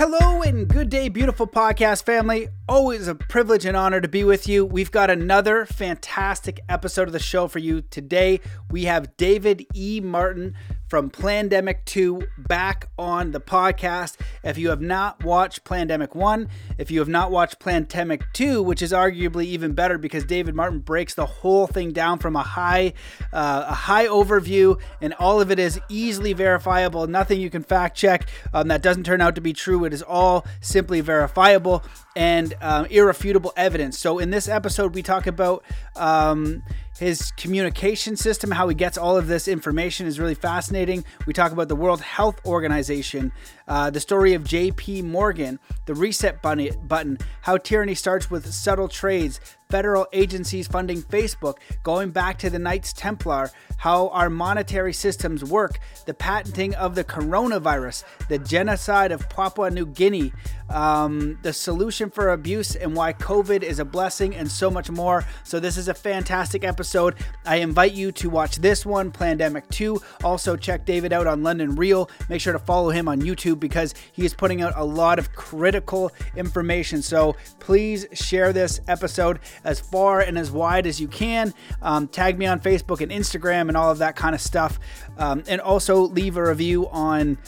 Hello and good day, beautiful podcast family. Always a privilege and honor to be with you. We've got another fantastic episode of the show for you today. We have David E. Martin from Plandemic 2 back on the podcast. If you have not watched Plandemic 1, if you have not watched Plandemic 2, which is arguably even better because David Martin breaks the whole thing down from a high uh, a high overview and all of it is easily verifiable, nothing you can fact check um, that doesn't turn out to be true. It is all simply verifiable and um, irrefutable evidence. So in this episode, we talk about um, his communication system, how he gets all of this information is really fascinating. We talk about the World Health Organization, uh, the story of J.P. Morgan, the reset button, how tyranny starts with subtle trades, federal agencies funding Facebook, going back to the Knights Templar, how our monetary systems work, the patenting of the coronavirus, the genocide of Papua New Guinea, um, the solution for abuse and why COVID is a blessing, and so much more. So, this is a fantastic episode. I invite you to watch this one, Plandemic 2. Also, check David out on London Real. Make sure to follow him on YouTube because he is putting out a lot of critical information. So, please share this episode as far and as wide as you can. Um, tag me on Facebook and Instagram and all of that kind of stuff. Um, and also leave a review on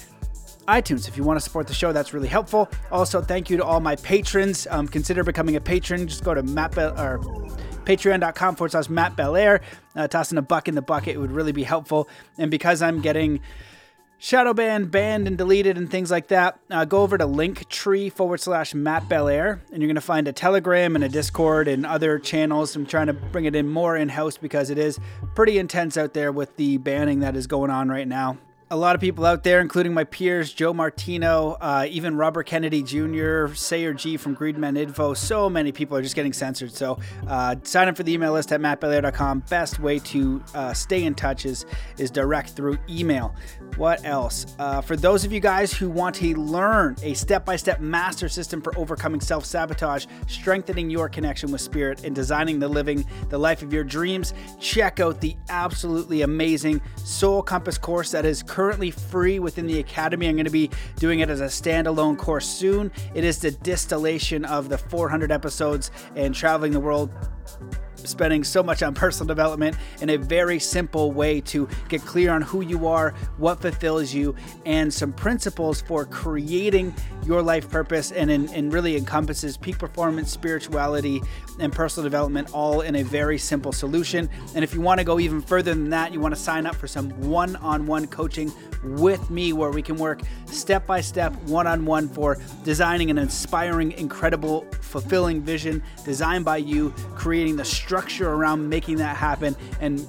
iTunes. If you want to support the show, that's really helpful. Also, thank you to all my patrons. Um, consider becoming a patron. Just go to or patreon.com forward slash Matt Belair. Uh, tossing a buck in the bucket it would really be helpful. And because I'm getting shadow banned, banned, and deleted, and things like that, uh, go over to linktree forward slash Matt Belair, and you're going to find a Telegram and a Discord and other channels. I'm trying to bring it in more in house because it is pretty intense out there with the banning that is going on right now a lot of people out there, including my peers, Joe Martino, uh, even Robert Kennedy Jr., Sayer Ji from GreenMedInfo. So many people are just getting censored. So uh, sign up for the email list at mattbelair.com. Best way to uh, stay in touch is, is direct through email. What else? Uh, for those of you guys who want to learn a step by step master system for overcoming self sabotage, strengthening your connection with spirit, and designing the living, the life of your dreams, check out the absolutely amazing Soul Compass course that is currently currently free within the Academy. I'm going to be doing it as a standalone course soon. It is the distillation of the 400 episodes and traveling the world spending so much on personal development in a very simple way to get clear on who you are, what fulfills you, and some principles for creating your life purpose and, in, and really encompasses peak performance, spirituality, and personal development all in a very simple solution. And if you want to go even further than that, you want to sign up for some one on one coaching with me where we can work step by step, one on one for designing an inspiring, incredible, fulfilling vision designed by you, creating the structure around making that happen, and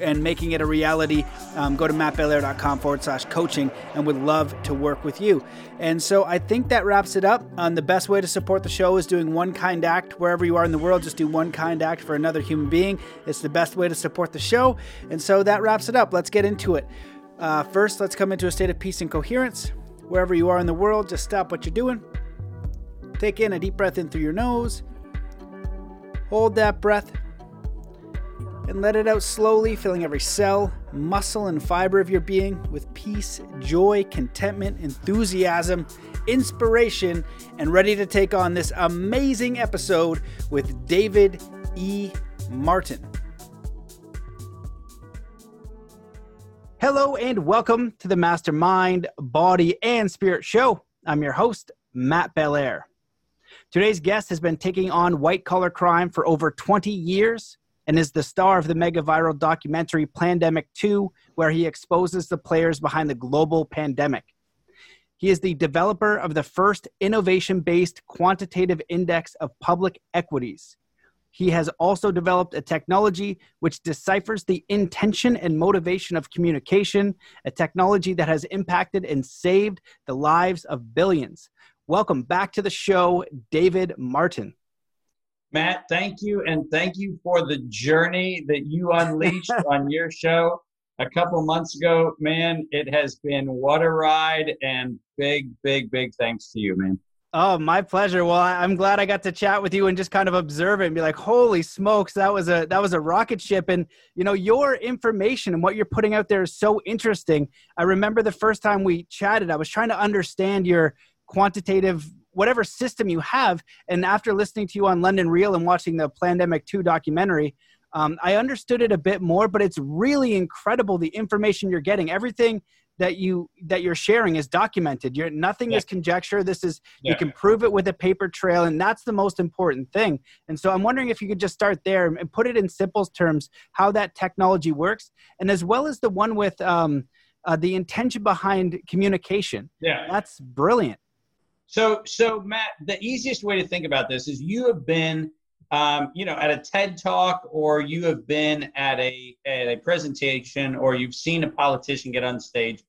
and making it a reality, um, go to mattbelair.com forward slash coaching and would love to work with you. And so I think that wraps it up. Um, the best way to support the show is doing one kind act wherever you are in the world. Just do one kind act for another human being. It's the best way to support the show. And so that wraps it up. Let's get into it. Uh, first, let's come into a state of peace and coherence. Wherever you are in the world, just stop what you're doing. Take in a deep breath in through your nose. Hold that breath and let it out slowly, filling every cell, muscle, and fiber of your being with peace, joy, contentment, enthusiasm, inspiration, and ready to take on this amazing episode with David E. Martin. Hello, and welcome to the Mastermind, Body, and Spirit Show. I'm your host, Matt Belair. Today's guest has been taking on white collar crime for over 20 years and is the star of the mega viral documentary Plandemic 2, where he exposes the players behind the global pandemic. He is the developer of the first innovation based quantitative index of public equities. He has also developed a technology which deciphers the intention and motivation of communication, a technology that has impacted and saved the lives of billions. Welcome back to the show, David Martin. Matt, thank you. And thank you for the journey that you unleashed on your show a couple months ago. Man, it has been what a ride and big, big, big thanks to you, man. Oh, my pleasure. Well, I'm glad I got to chat with you and just kind of observe it and be like, "Holy smokes, that was a that was a rocket ship!" And you know, your information and what you're putting out there is so interesting. I remember the first time we chatted, I was trying to understand your quantitative whatever system you have. And after listening to you on London Real and watching the Plandemic 2 documentary, um, I understood it a bit more, but it's really incredible the information you're getting. Everything that you that you're sharing is documented. You're nothing yeah. is conjecture. This is yeah. you can prove it with a paper trail, and that's the most important thing. And so I'm wondering if you could just start there and put it in simple terms how that technology works, and as well as the one with um, uh, the intention behind communication. Yeah, that's brilliant. So, so Matt, the easiest way to think about this is you have been, um, you know, at a TED talk, or you have been at a at a presentation, or you've seen a politician get on stage,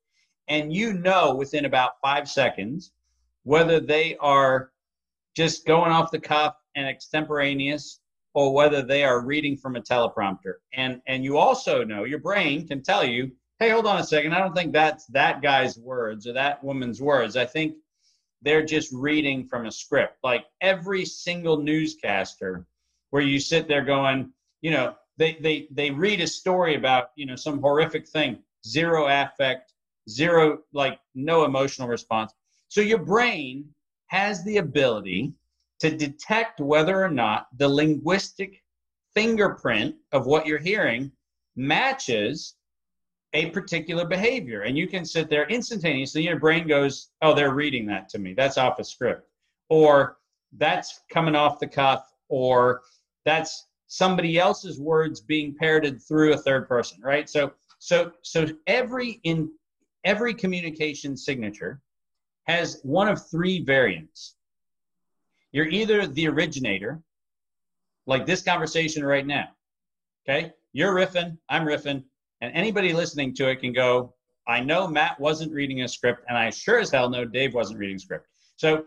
and you know within about five seconds whether they are just going off the cuff and extemporaneous, or whether they are reading from a teleprompter. And and you also know your brain can tell you, hey, hold on a second, I don't think that's that guy's words or that woman's words. I think they're just reading from a script. Like every single newscaster, where you sit there going, you know, they they they read a story about you know some horrific thing, zero affect, zero like no emotional response. So your brain has the ability to detect whether or not the linguistic fingerprint of what you're hearing matches a particular behavior. And you can sit there instantaneously, your brain goes, Oh, they're reading that to me. That's off a script. Or that's coming off the cuff. Or that's somebody else's words being parroted through a third person, right? So so so every in every communication signature has one of three variants. You're either the originator, like this conversation right now. Okay? You're riffing, I'm riffing, and anybody listening to it can go, I know Matt wasn't reading a script, and I sure as hell know Dave wasn't reading script. So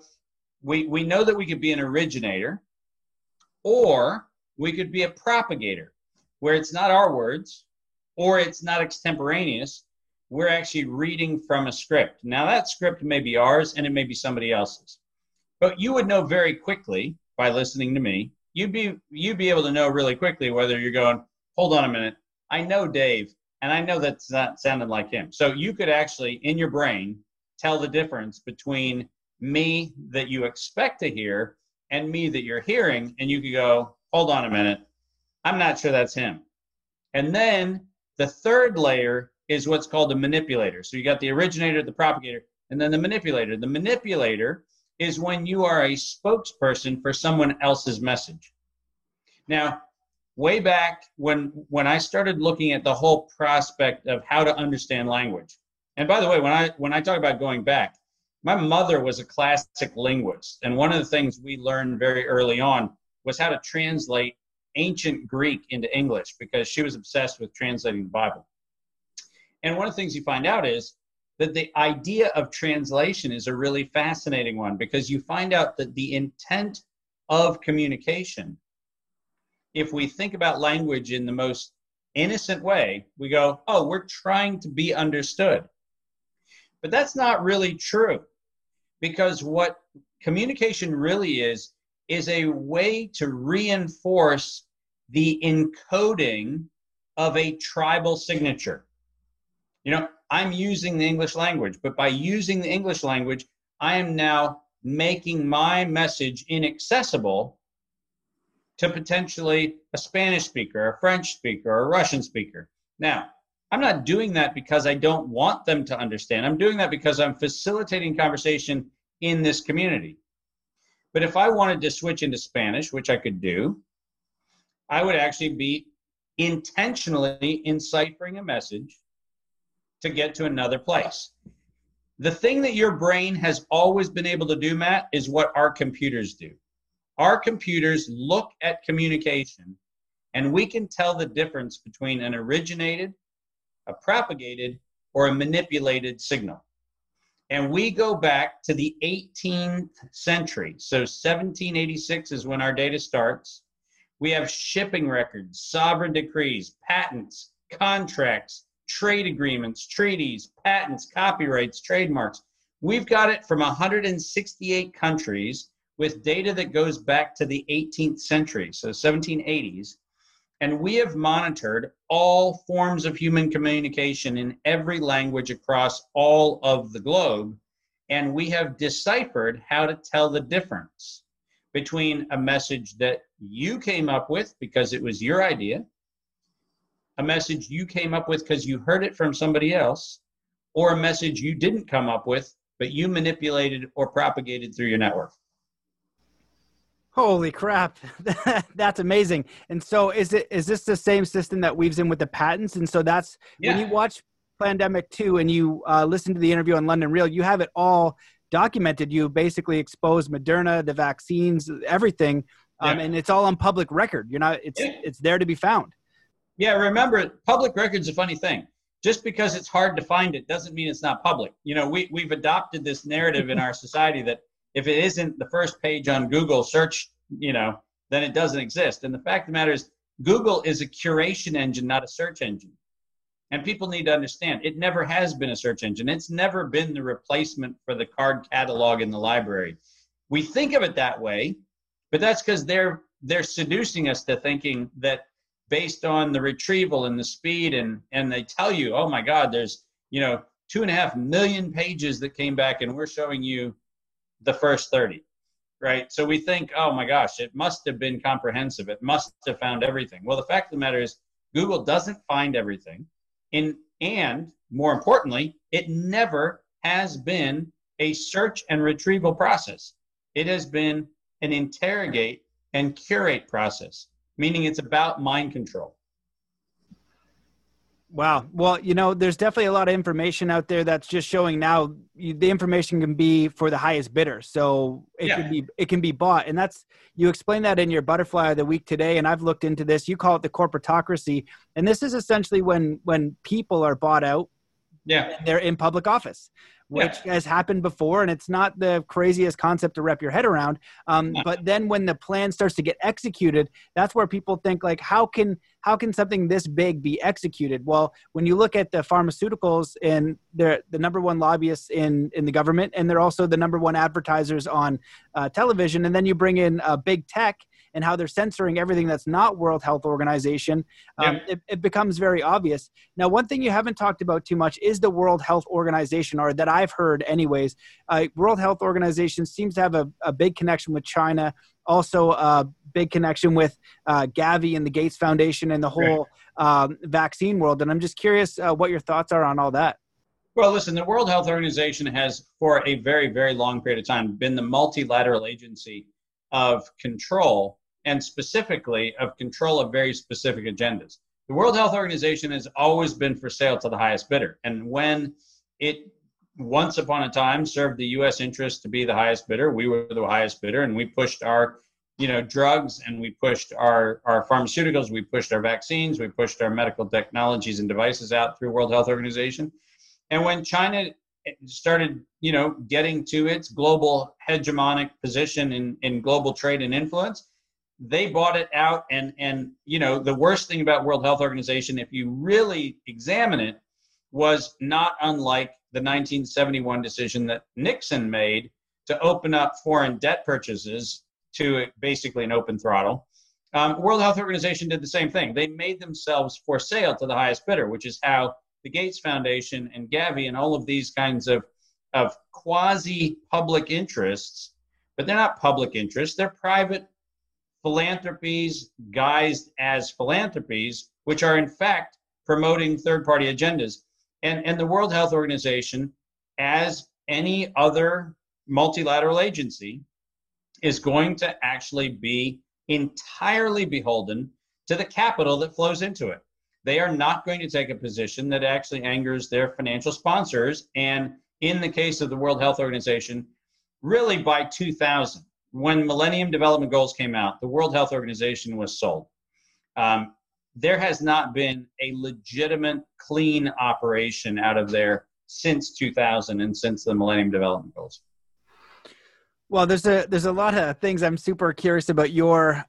we, we know that we could be an originator, or we could be a propagator, where it's not our words, or it's not extemporaneous. We're actually reading from a script. Now, that script may be ours and it may be somebody else's. But you would know very quickly by listening to me. You'd be you'd be able to know really quickly whether you're going, hold on a minute, I know Dave, and I know that's not sounding like him. So you could actually, in your brain, tell the difference between me that you expect to hear and me that you're hearing, and you could go, hold on a minute, I'm not sure that's him. And then the third layer is what's called a manipulator. So you got the originator, the propagator, and then the manipulator. The manipulator is when you are a spokesperson for someone else's message. Now, way back when when I started looking at the whole prospect of how to understand language. And by the way, when I when I talk about going back, my mother was a classic linguist, and one of the things we learned very early on was how to translate ancient Greek into English because she was obsessed with translating the Bible. And one of the things you find out is that the idea of translation is a really fascinating one because you find out that the intent of communication if we think about language in the most innocent way, we go, oh, we're trying to be understood. But that's not really true because what communication really is, is a way to reinforce the encoding of a tribal signature. You know, I'm using the English language, but by using the English language, I am now making my message inaccessible to potentially a Spanish speaker, a French speaker, a Russian speaker. Now, I'm not doing that because I don't want them to understand. I'm doing that because I'm facilitating conversation in this community. But if I wanted to switch into Spanish, which I could do, I would actually be intentionally enciphering a message to get to another place. The thing that your brain has always been able to do, Matt, is what our computers do. Our computers look at communication and we can tell the difference between an originated, a propagated, or a manipulated signal. And we go back to the 18th century. So 1786 is when our data starts. We have shipping records, sovereign decrees, patents, contracts, trade agreements, treaties, patents, copyrights, trademarks. We've got it from 168 countries with data that goes back to the 18th century, so 1780s. And we have monitored all forms of human communication in every language across all of the globe. And we have deciphered how to tell the difference between a message that you came up with because it was your idea, a message you came up with because you heard it from somebody else, or a message you didn't come up with, but you manipulated or propagated through your network. Holy crap. that's amazing. And so is it is this the same system that weaves in with the patents? And so that's yeah. when you watch Plandemic 2 and you uh, listen to the interview on London Real, you have it all documented. You basically expose Moderna, the vaccines, everything. Um, yeah. and it's all on public record. You're not it's yeah. it's there to be found. Yeah, remember public record's a funny thing. Just because it's hard to find it doesn't mean it's not public. You know, we we've adopted this narrative in our society that if it isn't the first page on Google search, you know, then it doesn't exist. And the fact of the matter is, Google is a curation engine, not a search engine. And people need to understand it never has been a search engine. It's never been the replacement for the card catalog in the library. We think of it that way, but that's because they're they're seducing us to thinking that based on the retrieval and the speed and and they tell you, oh my God, there's you know two and a half million pages that came back and we're showing you the first 30 right? So we think oh my gosh it must have been comprehensive. It must have found everything. Well the fact of the matter is google doesn't find everything. In, and more importantly it never has been a search and retrieval process. It has been an interrogate and curate process meaning it's about mind control Wow. Well, you know, there's definitely a lot of information out there that's just showing now the information can be for the highest bidder. So it yeah. can be it can be bought. And that's you explain that in your butterfly of the week today and I've looked into this. You call it the corporatocracy. And this is essentially when when people are bought out yeah. they're in public office which yeah. has happened before and it's not the craziest concept to wrap your head around um, but then when the plan starts to get executed that's where people think like how can how can something this big be executed well when you look at the pharmaceuticals and they're the number one lobbyists in in the government and they're also the number one advertisers on uh, television and then you bring in uh, big tech and how they're censoring everything that's not World Health Organization, um, yeah. it, it, becomes very obvious. Now, one thing you haven't talked about too much is the World Health Organization, or that I've heard, anyways. Uh, World Health Organization seems to have a, a big connection with China, also a big connection with uh, Gavi and the Gates Foundation and the whole right. um, vaccine world. And I'm just curious uh, what your thoughts are on all that. Well, listen, the World Health Organization has, for a very, very long period of time, been the multilateral agency of control and specifically of control of very specific agendas. The World Health Organization has always been for sale to the highest bidder. And when it once upon a time served the US interest to be the highest bidder, we were the highest bidder and we pushed our you know drugs and we pushed our our pharmaceuticals we pushed our vaccines we pushed our medical technologies and devices out through world health organization and when china started, you know, getting to its global hegemonic position in, in global trade and influence, they bought it out. And, and, you know, the worst thing about World Health Organization, if you really examine it, was not unlike the 1971 decision that Nixon made to open up foreign debt purchases to basically an open throttle. Um, World Health Organization did the same thing. They made themselves for sale to the highest bidder, which is how the Gates Foundation and Gavi and all of these kinds of, of quasi public interests, but they're not public interests, they're private philanthropies guised as philanthropies, which are in fact promoting third party agendas. And, and the World Health Organization, as any other multilateral agency, is going to actually be entirely beholden to the capital that flows into it they are not going to take a position that actually angers their financial sponsors. And in the case of the World Health Organization, really by 2000, when Millennium Development Goals came out, the World Health Organization was sold. Um, there has not been a legitimate, clean operation out of there since 2000 and since the Millennium Development Goals. Well, there's a there's a lot of things I'm super curious about your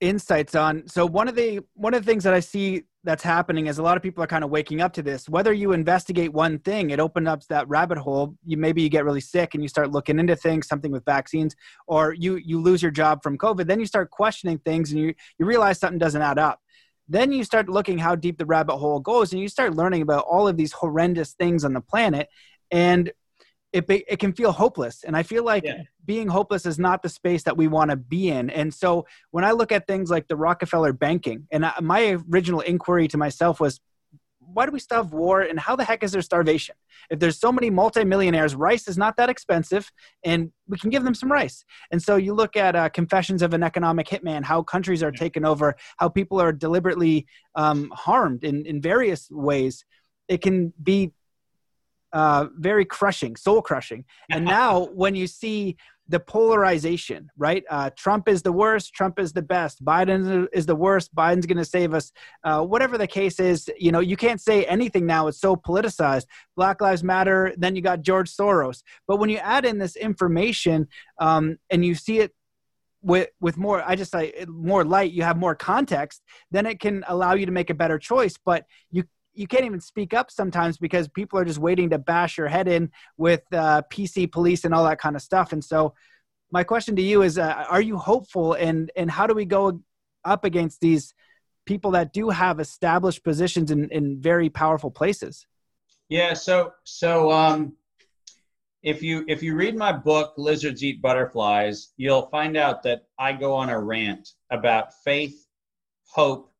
insights on. So one of the one of the things that I see that's happening is a lot of people are kind of waking up to this. Whether you investigate one thing, it opens up that rabbit hole. You maybe you get really sick and you start looking into things, something with vaccines, or you you lose your job from COVID. Then you start questioning things and you you realize something doesn't add up. Then you start looking how deep the rabbit hole goes and you start learning about all of these horrendous things on the planet. And it it can feel hopeless. And i feel like yeah. being hopeless is not the space that we want to be in. And so when i look at things like the rockefeller banking and I, my original inquiry to myself was why do we still have war and how the heck is there starvation? If there's so many multimillionaires rice is not that expensive and we can give them some rice. And so you look at uh, confessions of an economic hitman how countries are taken over how people are deliberately um, harmed in, in various ways. It can be uh, very crushing, soul crushing. And now, when you see the polarization, right? Uh, Trump is the worst. Trump is the best. Biden is the worst. Biden's going to save us. Uh, whatever the case is, you know, you can't say anything now. It's so politicized. Black Lives Matter. Then you got George Soros. But when you add in this information um, and you see it with with more i just say more light you have more context then it can allow you to make a better choice but you you can't even speak up sometimes because people are just waiting to bash your head in with uh, PC police and all that kind of stuff. And so, my question to you is: uh, Are you hopeful, and and how do we go up against these people that do have established positions in in very powerful places? Yeah. So so um, if you if you read my book Lizards Eat Butterflies, you'll find out that I go on a rant about faith, hope,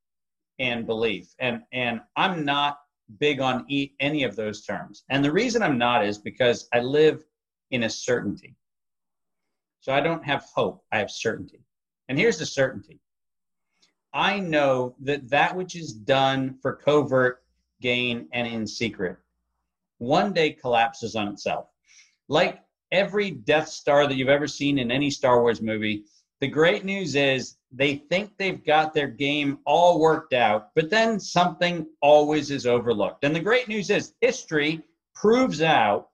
and belief. And and I'm not big on e- any of those terms. And the reason I'm not is because I live in a certainty. So I don't have hope, I have certainty. And here's the certainty. I know that that which is done for covert gain and in secret one day collapses on itself. Like every Death Star that you've ever seen in any Star Wars movie, the great news is they think they've got their game all worked out, but then something always is overlooked. And the great news is history proves out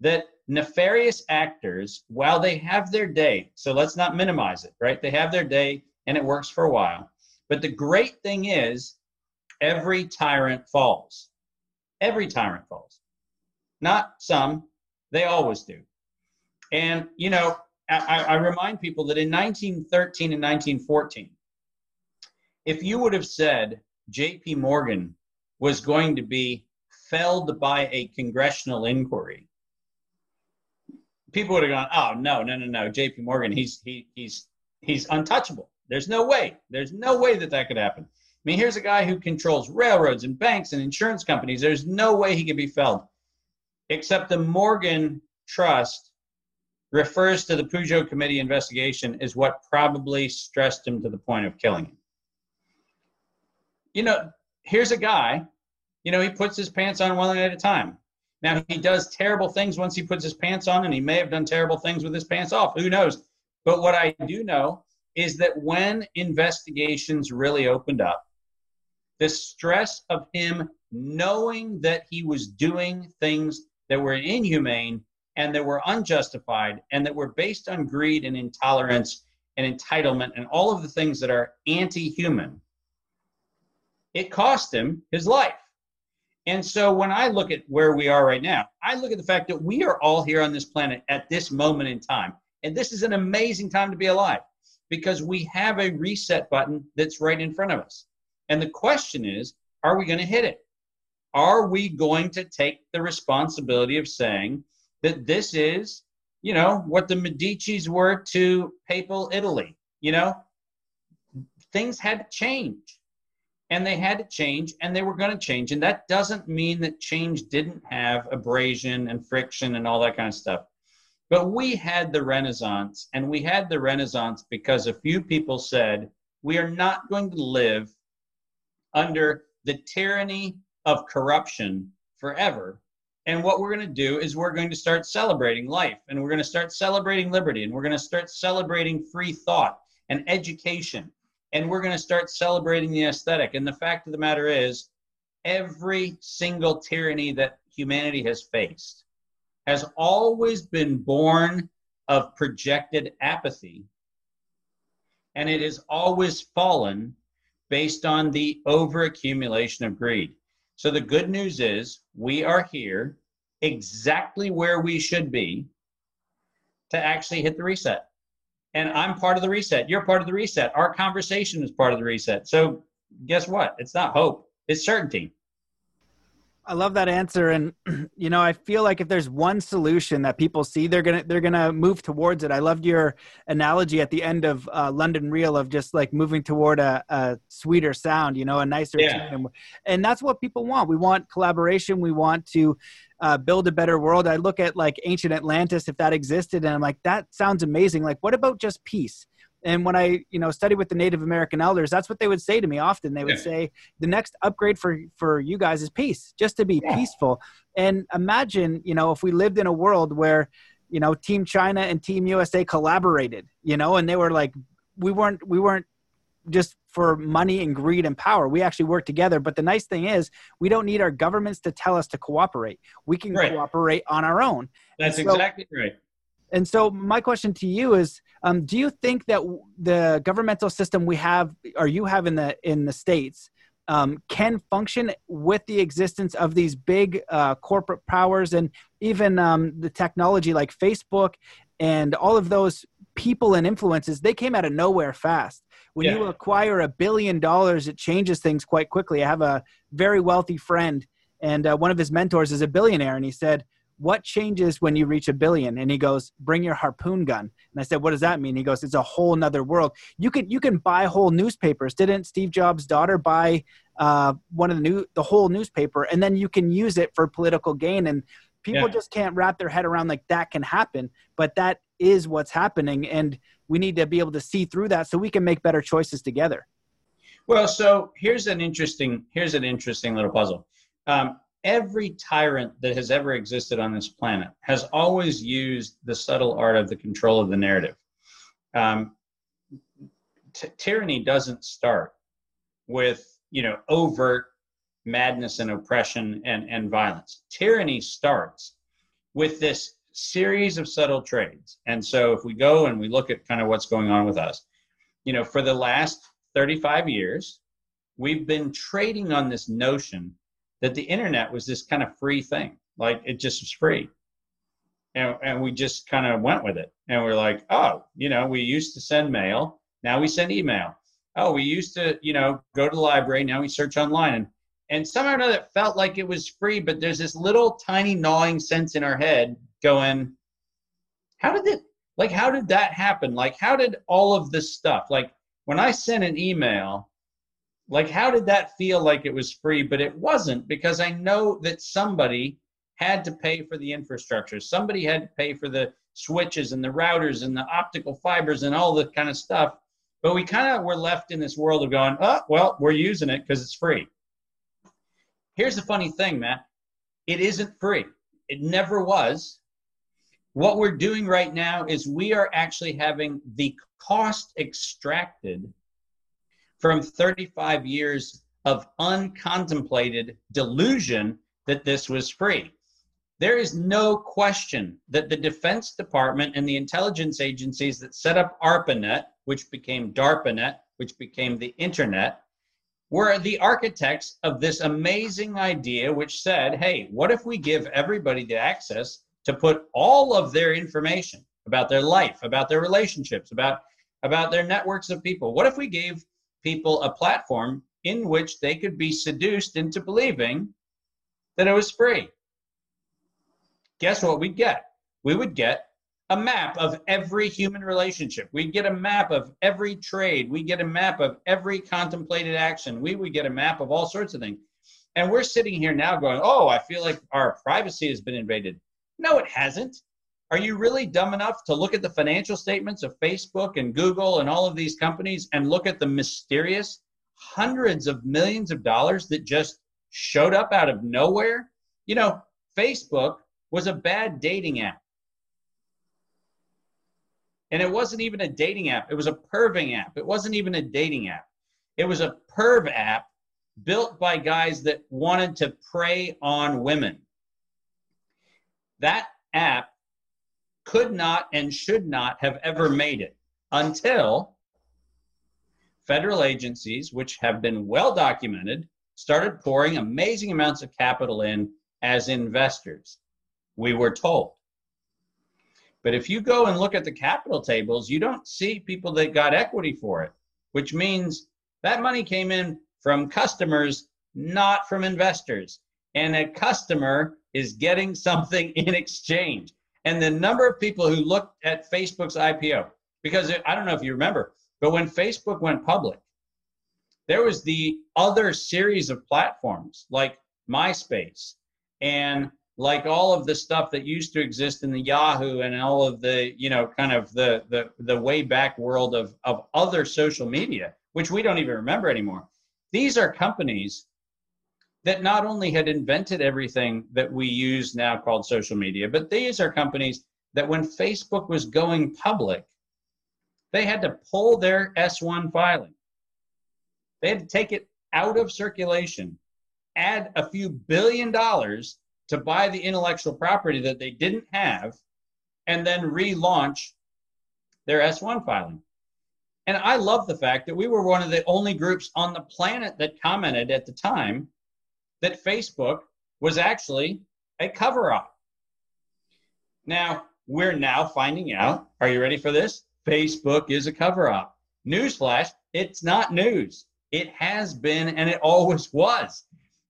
that nefarious actors, while they have their day, so let's not minimize it, right? They have their day and it works for a while. But the great thing is, every tyrant falls. Every tyrant falls. Not some, they always do. And, you know, I, I remind people that in 1913 and 1914, if you would have said J.P. Morgan was going to be felled by a congressional inquiry, people would have gone, "Oh no, no, no, no, J.P. Morgan, he's he, he's he's untouchable. There's no way. There's no way that that could happen." I mean, here's a guy who controls railroads and banks and insurance companies. There's no way he could be felled, except the Morgan Trust refers to the Pujo committee investigation is what probably stressed him to the point of killing him. You know, here's a guy, you know, he puts his pants on one at a time. Now, he does terrible things once he puts his pants on, and he may have done terrible things with his pants off. Who knows? But what I do know is that when investigations really opened up, the stress of him knowing that he was doing things that were inhumane and that were unjustified and that were based on greed and intolerance and entitlement and all of the things that are anti human, it cost him his life. And so when I look at where we are right now, I look at the fact that we are all here on this planet at this moment in time. And this is an amazing time to be alive because we have a reset button that's right in front of us. And the question is, are we going to hit it? Are we going to take the responsibility of saying, that this is, you know, what the Medici's were to papal Italy. You know, things had to change. And they had to change and they were going to change. And that doesn't mean that change didn't have abrasion and friction and all that kind of stuff. But we had the Renaissance, and we had the Renaissance because a few people said, we are not going to live under the tyranny of corruption forever. And what we're going to do is we're going to start celebrating life and we're going to start celebrating liberty and we're going to start celebrating free thought and education and we're going to start celebrating the aesthetic. And the fact of the matter is, every single tyranny that humanity has faced has always been born of projected apathy. And it has always fallen based on the overaccumulation of greed. So the good news is we are here exactly where we should be to actually hit the reset. And I'm part of the reset. You're part of the reset. Our conversation is part of the reset. So guess what? It's not hope, it's certainty. I love that answer, and you know, I feel like if there's one solution that people see, they're gonna they're gonna move towards it. I loved your analogy at the end of uh, London Real of just like moving toward a, a sweeter sound, you know, a nicer yeah. tune, and that's what people want. We want collaboration. We want to uh, build a better world. I look at like ancient Atlantis, if that existed, and I'm like, that sounds amazing. Like, what about just peace? And when I, you know, studied with the Native American elders, that's what they would say to me often. They would yeah. say, the next upgrade for for you guys is peace, just to be yeah. peaceful. And imagine, you know, if we lived in a world where, you know, Team China and Team USA collaborated, you know, and they were like, we weren't we weren't just for money and greed and power. We actually work together. But the nice thing is, we don't need our governments to tell us to cooperate. We can right. cooperate on our own. That's so, exactly right. And so, my question to you is: um, Do you think that the governmental system we have, or you have in the in the states, um, can function with the existence of these big uh, corporate powers and even um, the technology like Facebook and all of those people and influences? They came out of nowhere fast. When yeah. you acquire a billion dollars, it changes things quite quickly. I have a very wealthy friend, and uh, one of his mentors is a billionaire, and he said what changes when you reach a billion? And he goes bring your harpoon gun. And i said what does that mean? He goes it's a whole nother world. You can you can buy whole newspapers. Didn't steve jobs daughter buy uh, one of the new the whole newspaper? And then you can use it for political gain. And people yeah. just can't wrap their head around like that can happen. But that is what's happening. And we need to be able to see through that so we can make better choices together. Well so here's an interesting here's an interesting little puzzle. Um, every tyrant that has ever existed on this planet has always used the subtle art of the control of the narrative. Um, t- tyranny doesn't start with you know overt madness and oppression and, and violence. Tyranny starts with this series of subtle trades. And so if we go and we look at kind of what's going on with us, you know, for the last 35 years, we've been trading on this notion that the internet was this kind of free thing. Like it just was free. And, and we just kind of went with it. And we're like, oh, you know, we used to send mail. Now we send email. Oh, we used to, you know, go to the library. Now we search online. And, and somehow or another, it felt like it was free, but there's this little tiny gnawing sense in our head going, how did it, like, how did that happen? Like, how did all of this stuff, like, when I sent an email, like how did that feel like it was free but it wasn't? Because i know that somebody had to pay for the infrastructure. Somebody had to pay for the switches and the routers and the optical fibers and all the kind of stuff. But we kind of were left in this world of going oh well we're using it because it's free. Here's the funny thing matt. It isn't free. It never was. What we're doing right now is we are actually having the cost extracted from 35 years of uncontemplated delusion that this was free. There is no question that the Defense Department and the intelligence agencies that set up ARPANET, which became DARPANET, which became the Internet, were the architects of this amazing idea, which said, hey, what if we give everybody the access to put all of their information about their life, about their relationships, about, about their networks of people? What if we gave people a platform in which they could be seduced into believing that it was free. Guess what we'd get? We would get a map of every human relationship. We'd get a map of every trade. We'd get a map of every contemplated action. We would get a map of all sorts of things. And we're sitting here now going, oh, I feel like our privacy has been invaded. No, it hasn't. Are you really dumb enough to look at the financial statements of Facebook and Google and all of these companies and look at the mysterious hundreds of millions of dollars that just showed up out of nowhere? You know, Facebook was a bad dating app. And it wasn't even a dating app, it was a perving app. It wasn't even a dating app. It was a perv app built by guys that wanted to prey on women. That app could not and should not have ever made it until federal agencies, which have been well documented, started pouring amazing amounts of capital in as investors. We were told. But if you go and look at the capital tables, you don't see people that got equity for it, which means that money came in from customers, not from investors. and a customer is getting something in exchange. And the number of people who looked at Facebook's IPO, because I don't know if you remember, but when Facebook went public, there was the other series of platforms like MySpace and like all of the stuff that used to exist in the Yahoo and all of the, you know, kind of the the the way back world of of other social media, which we don't even remember anymore. These are companies that not only had invented everything that we use now called social media, but these are companies that when Facebook was going public, they had to pull their S1 filing. They had to take it out of circulation, add a few billion dollars to buy the intellectual property that they didn't have, and then relaunch their S1 filing. And I love the fact that we were one of the only groups on the planet that commented at the time that Facebook was actually a cover up. Now, we're now finding out, are you ready for this? Facebook is a cover up. Newsflash, it's not news. It has been and it always was.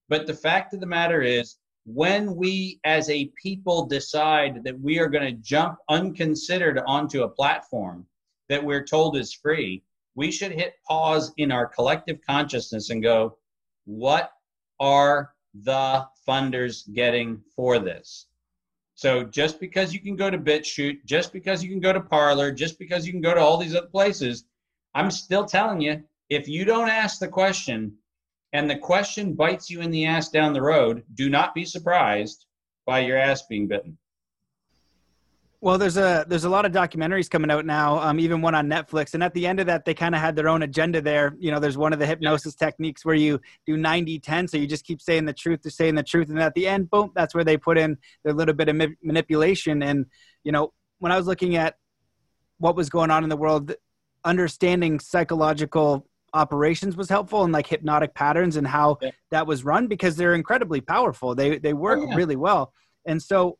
But the fact of the matter is, when we as a people decide that we are going to jump unconsidered onto a platform that we're told is free, we should hit pause in our collective consciousness and go, what are the funders getting for this? So just because you can go to BitChute, just because you can go to Parler, just because you can go to all these other places, I'm still telling you, if you don't ask the question and the question bites you in the ass down the road, do not be surprised by your ass being bitten. Well, there's a there's a lot of documentaries coming out now, um, even one on Netflix, and at the end of that, they kind of had their own agenda there. You know, there's one of the hypnosis yeah. techniques where you do 90-10, so you just keep saying the truth to saying the truth, and at the end, boom, that's where they put in their little bit of ma- manipulation. And you know, when I was looking at what was going on in the world, understanding psychological operations was helpful and like hypnotic patterns and how yeah. that was run because they're incredibly powerful. They they work oh, yeah. really well. And so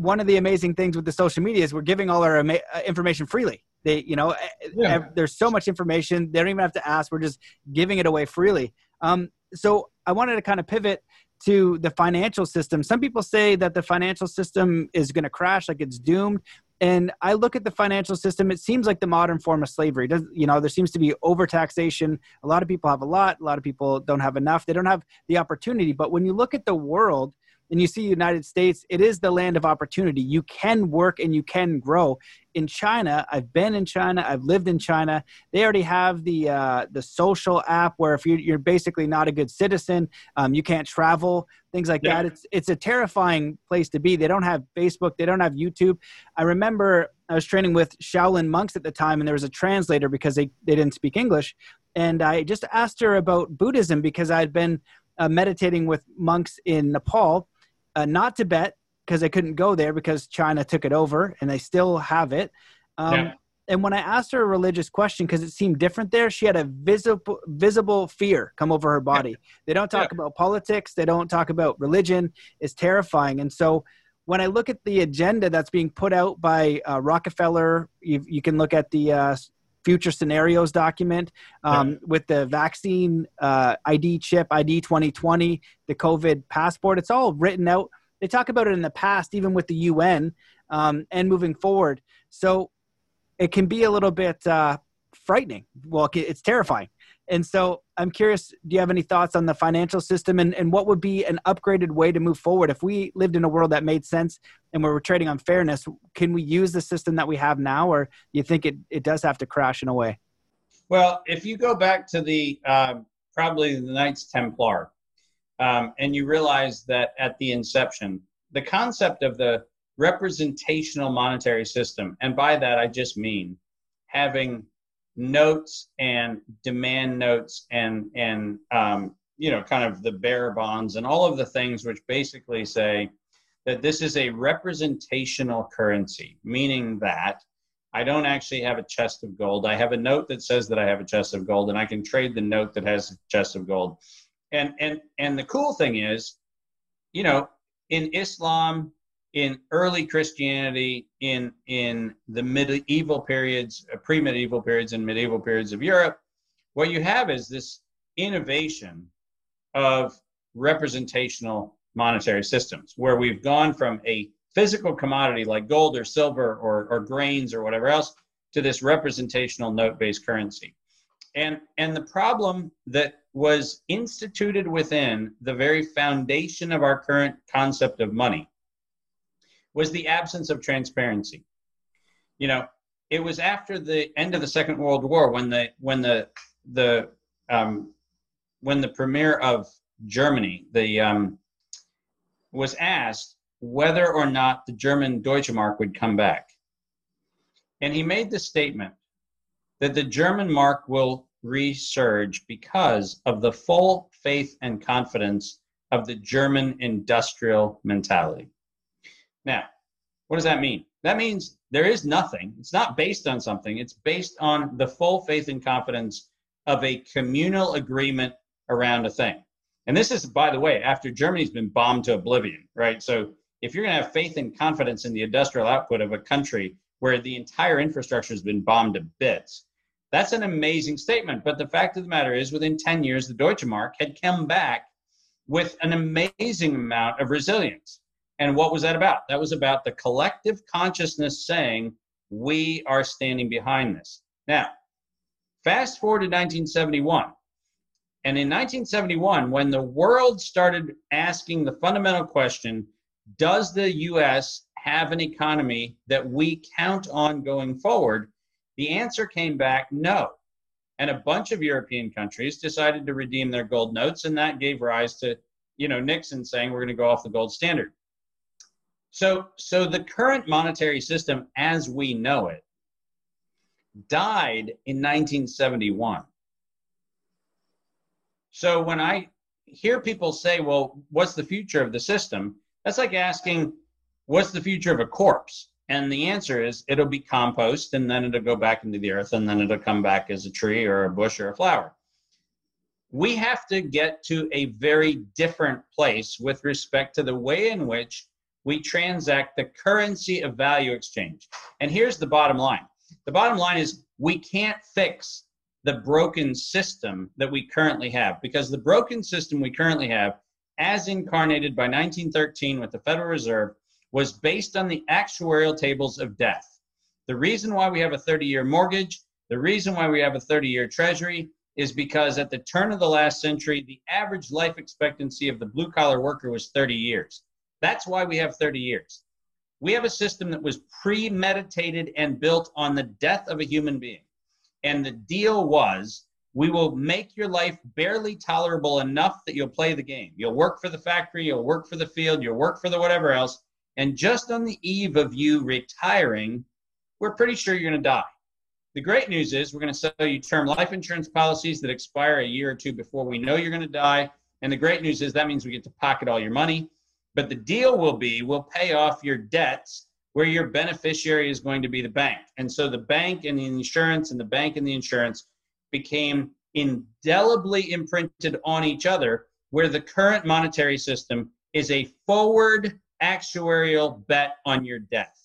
one of the amazing things with the social media is we're giving all our ama- uh, information freely. They, you know, yeah. there's so much information. They don't even have to ask. We're just giving it away freely. Um, so I wanted to kind of pivot to the financial system. Some people say that the financial system is going to crash, like it's doomed. And I look at the financial system, it seems like the modern form of slavery. Does, you know, there seems to be overtaxation. A lot of people have a lot, a lot of people don't have enough. They don't have the opportunity. But when you look at the world, and you see united states it is the land of opportunity. You can work and you can grow. In china i've been in china i've lived in china. They already have the uh, the social app where if you're, you're basically not a good citizen um, you can't travel things like yeah. that. It's it's a terrifying place to be. They don't have facebook they don't have youtube. I remember i was training with shaolin monks at the time and there was a translator because they, they didn't speak english. And i just asked her about buddhism because i'd been uh, meditating with monks in nepal uh, not Tibet because they couldn't go there because China took it over and they still have it. Um, yeah. And when I asked her a religious question, because it seemed different there, she had a visible visible fear come over her body. Yeah. They don't talk yeah. about politics. They don't talk about religion. It's terrifying. And so when I look at the agenda that's being put out by uh, Rockefeller, you, you, can look at the uh, future scenarios document um, with the vaccine uh, ID chip, ID 2020, the COVID passport. It's all written out. They talk about it in the past, even with the UN um, and moving forward. So it can be a little bit uh, frightening. Well, it's terrifying. And so I'm curious, do you have any thoughts on the financial system and, and what would be an upgraded way to move forward? If we lived in a world that made sense and where we are trading on fairness, can we use the system that we have now or do you think it, it does have to crash in a way? Well, if you go back to the um, probably the Knights Templar um, and you realize that at the inception, the concept of the representational monetary system, and by that I just mean having notes and demand notes and and um, you know kind of the bearer bonds and all of the things which basically say that this is a representational currency meaning that i don't actually have a chest of gold. I have a note that says that i have a chest of gold and i can trade the note that has a chest of gold. And and and the cool thing is you know in islam in early Christianity, in in the medieval periods, uh, pre-medieval periods, and medieval periods of Europe, what you have is this innovation of representational monetary systems, where we've gone from a physical commodity like gold or silver or, or grains or whatever else to this representational note based currency. And, and the problem that was instituted within the very foundation of our current concept of money was the absence of transparency. You know, it was after the end of the Second World War when the when the the um, when the premier of Germany the um, was asked whether or not the German Deutsche Mark would come back, and he made the statement that the German mark will resurge because of the full faith and confidence of the German industrial mentality. Now, what does that mean? That means there is nothing. It's not based on something. It's based on the full faith and confidence of a communal agreement around a thing. And this is, by the way, after Germany's been bombed to oblivion, right? So if you're going to have faith and confidence in the industrial output of a country where the entire infrastructure has been bombed to bits, that's an amazing statement. But the fact of the matter is, within 10 years, the Deutsche Mark had come back with an amazing amount of resilience. And what was that about? That was about the collective consciousness saying, we are standing behind this. Now, fast forward to 1971. And in 1971, when the world started asking the fundamental question, does the US have an economy that we count on going forward? The answer came back no. And a bunch of European countries decided to redeem their gold notes, and that gave rise to, you know, Nixon saying we're going to go off the gold standard. So, so the current monetary system as we know it died in 1971. So when I hear people say, well, what's the future of the system? That's like asking, what's the future of a corpse? And the answer is it'll be compost and then it'll go back into the earth and then it'll come back as a tree or a bush or a flower. We have to get to a very different place with respect to the way in which we transact the currency of value exchange. And here's the bottom line the bottom line is we can't fix the broken system that we currently have because the broken system we currently have, as incarnated by 1913 with the Federal Reserve, was based on the actuarial tables of death. The reason why we have a 30 year mortgage, the reason why we have a 30 year treasury is because at the turn of the last century, the average life expectancy of the blue collar worker was 30 years. That's why we have 30 years. We have a system that was premeditated and built on the death of a human being. And the deal was we will make your life barely tolerable enough that you'll play the game. You'll work for the factory, you'll work for the field, you'll work for the whatever else, and just on the eve of you retiring, we're pretty sure you're going to die. The great news is we're going to sell you term life insurance policies that expire a year or two before we know you're going to die. And the great news is that means we get to pocket all your money. But the deal will be we'll pay off your debts where your beneficiary is going to be the bank. And so the bank and the insurance and the bank and the insurance became indelibly imprinted on each other, where the current monetary system is a forward actuarial bet on your death.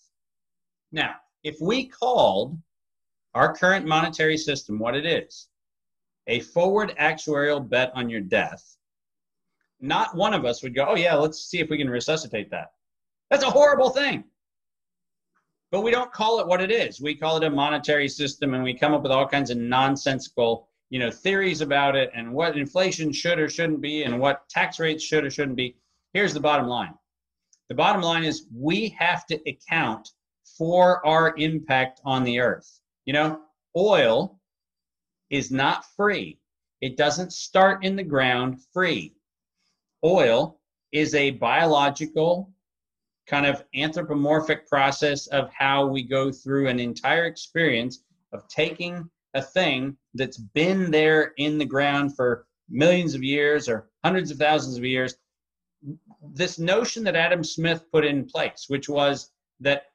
Now, if we called our current monetary system what it is, a forward actuarial bet on your death, not one of us would go, oh, yeah, let's see if we can resuscitate that. That's a horrible thing. But we don't call it what it is. We call it a monetary system and we come up with all kinds of nonsensical, you know, theories about it and what inflation should or shouldn't be and what tax rates should or shouldn't be. Here's the bottom line the bottom line is we have to account for our impact on the earth. You know, oil is not free, it doesn't start in the ground free. Oil is a biological kind of anthropomorphic process of how we go through an entire experience of taking a thing that's been there in the ground for millions of years or hundreds of thousands of years. This notion that Adam Smith put in place, which was that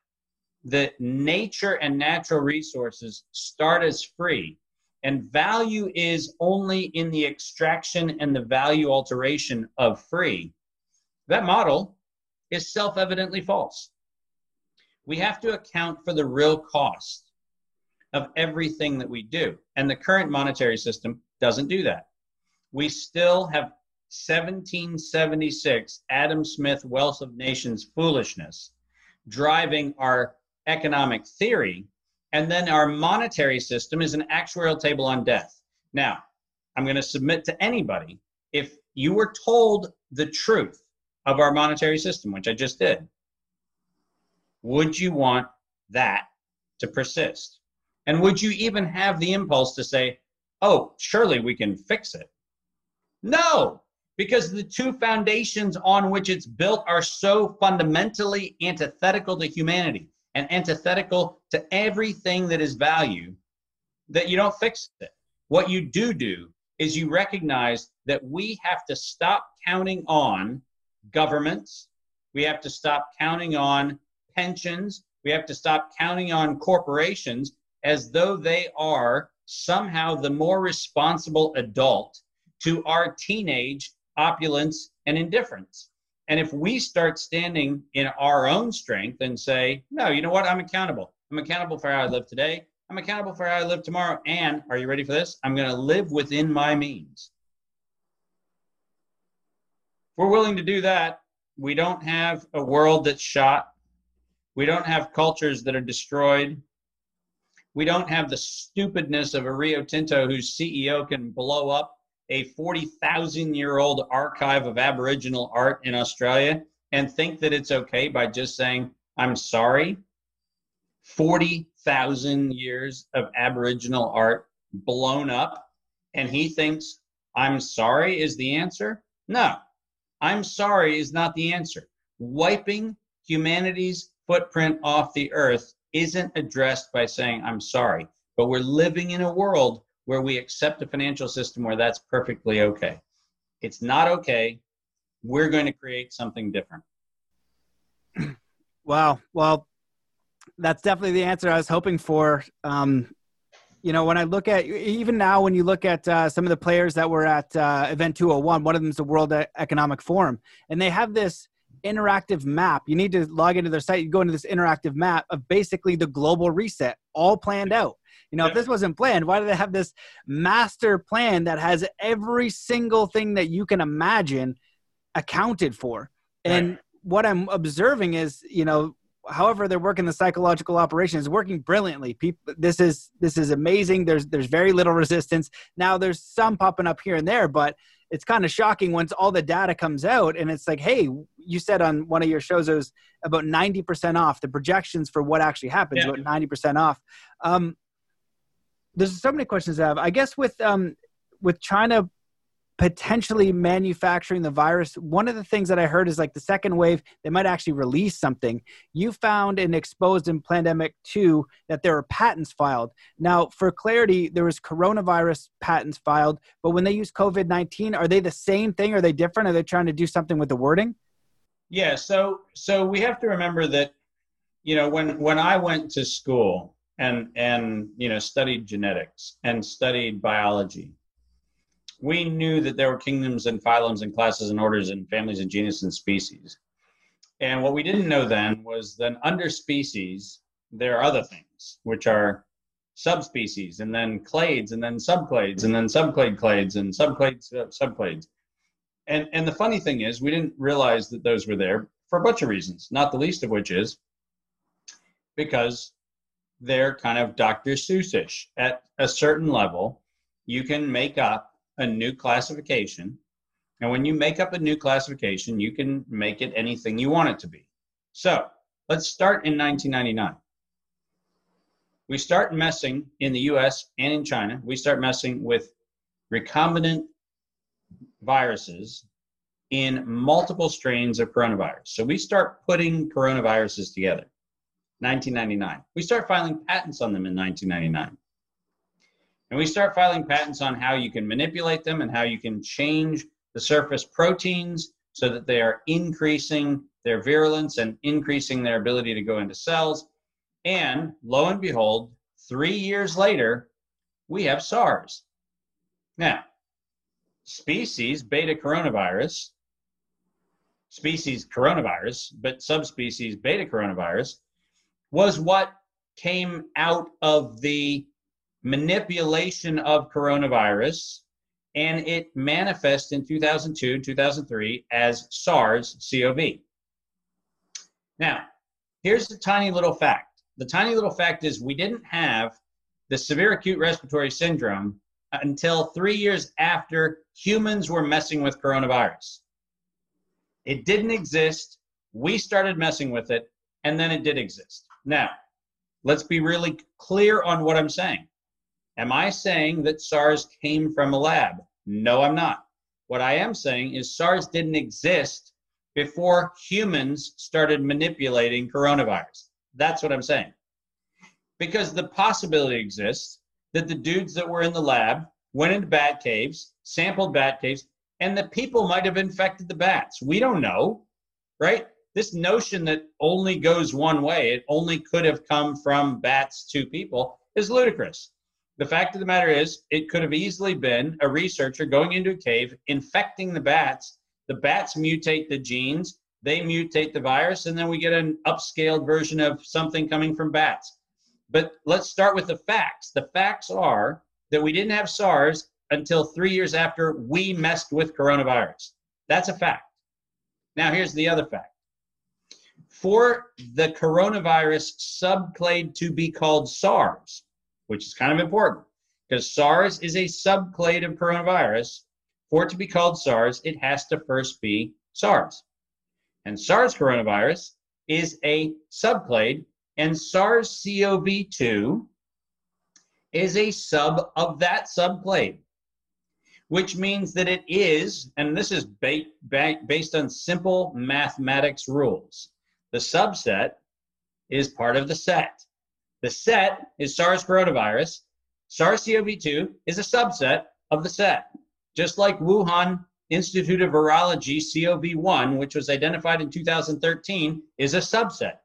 the nature and natural resources start as free and value is only in the extraction and the value alteration of free, that model is self evidently false. We have to account for the real cost of everything that we do. And the current monetary system doesn't do that. We still have 1776 Adam Smith Wealth of Nations foolishness driving our economic theory. And then our monetary system is an actuarial table on death. Now, I'm going to submit to anybody if you were told the truth of our monetary system, which I just did, would you want that to persist? And would you even have the impulse to say, oh, surely we can fix it? No, because the two foundations on which it's built are so fundamentally antithetical to humanity and antithetical to everything that is value that you don't fix it. What you do do is you recognize that we have to stop counting on governments, we have to stop counting on pensions, we have to stop counting on corporations as though they are somehow the more responsible adult to our teenage opulence and indifference. And if we start standing in our own strength and say, no, you know what? I'm accountable. I'm accountable for how I live today. I'm accountable for how I live tomorrow. And are you ready for this? I'm going to live within my means. If we're willing to do that, we don't have a world that's shot. We don't have cultures that are destroyed. We don't have the stupidness of a Rio Tinto whose CEO can blow up a 40,000 year old archive of Aboriginal art in Australia and think that it's okay by just saying, I'm sorry. 40,000 years of Aboriginal art blown up, and he thinks, I'm sorry is the answer? No, I'm sorry is not the answer. Wiping humanity's footprint off the earth isn't addressed by saying, I'm sorry. But we're living in a world where we accept a financial system where that's perfectly okay. It's not okay. We're going to create something different. Wow. Well, that's definitely the answer I was hoping for. Um, you know, when I look at even now, when you look at uh, some of the players that were at uh, Event 201, one of them is the World Economic Forum, and they have this interactive map. You need to log into their site. You go into this interactive map of basically the global reset, all planned out. You know, yeah. if this wasn't planned, why do they have this master plan that has every single thing that you can imagine accounted for? And right. what I'm observing is, you know, however they're working the psychological operation is working brilliantly. People, this is this is amazing. There's there's very little resistance. Now there's some popping up here and there, but it's kind of shocking once all the data comes out and it's like, hey, you said on one of your shows it was about 90% off. The projections for what actually happens yeah. about 90% off. Um, there's so many questions I have. I guess with um, with China potentially manufacturing the virus, one of the things that I heard is like the second wave, they might actually release something. You found and exposed in Plandemic 2 that there were patents filed. Now, for clarity, there was coronavirus patents filed, but when they use COVID 19, are they the same thing? Are they different? Are they trying to do something with the wording? Yeah, so so we have to remember that, you know, when when I went to school, and and you know studied genetics and studied biology. We knew that there were kingdoms and phylums and classes and orders and families and genus and species. And what we didn't know then was that under species there are other things which are subspecies and then clades and then subclades and then subclade clades and subclades uh, subclades. And and the funny thing is we didn't realize that those were there for a bunch of reasons not the least of which is because they're kind of Dr. Seussish. At a certain level, you can make up a new classification. And when you make up a new classification, you can make it anything you want it to be. So let's start in 1999. We start messing in the US and in China, we start messing with recombinant viruses in multiple strains of coronavirus. So we start putting coronaviruses together. 1999. We start filing patents on them in 1999. And we start filing patents on how you can manipulate them and how you can change the surface proteins so that they are increasing their virulence and increasing their ability to go into cells. And lo and behold, three years later, we have SARS. Now, species beta coronavirus, species coronavirus, but subspecies beta coronavirus was what came out of the manipulation of coronavirus and it manifests in 2002 and 2003 as SARS-CoV. Now, here's the tiny little fact. The tiny little fact is we didn't have the severe acute respiratory syndrome until three years after humans were messing with coronavirus. It didn't exist. We started messing with it, and then it did exist. Now, let's be really clear on what I'm saying. Am I saying that SARS came from a lab? No, I'm not. What I am saying is SARS didn't exist before humans started manipulating coronavirus. That's what I'm saying. Because the possibility exists that the dudes that were in the lab went into bat caves, sampled bat caves, and the people might have infected the bats. We don't know, right? This notion that only goes one way, it only could have come from bats to people, is ludicrous. The fact of the matter is, it could have easily been a researcher going into a cave, infecting the bats. The bats mutate the genes, they mutate the virus, and then we get an upscaled version of something coming from bats. But let's start with the facts. The facts are that we didn't have SARS until three years after we messed with coronavirus. That's a fact. Now, here's the other fact. For the coronavirus subclade to be called SARS, which is kind of important because SARS is a subclade of coronavirus, for it to be called SARS, it has to first be SARS. And SARS coronavirus is a subclade, and SARS CoV 2 is a sub of that subclade which means that it is, and this is ba- ba- based on simple mathematics rules. The subset is part of the set. The set is SARS coronavirus. SARS CoV 2 is a subset of the set. Just like Wuhan Institute of Virology CoV 1, which was identified in 2013, is a subset.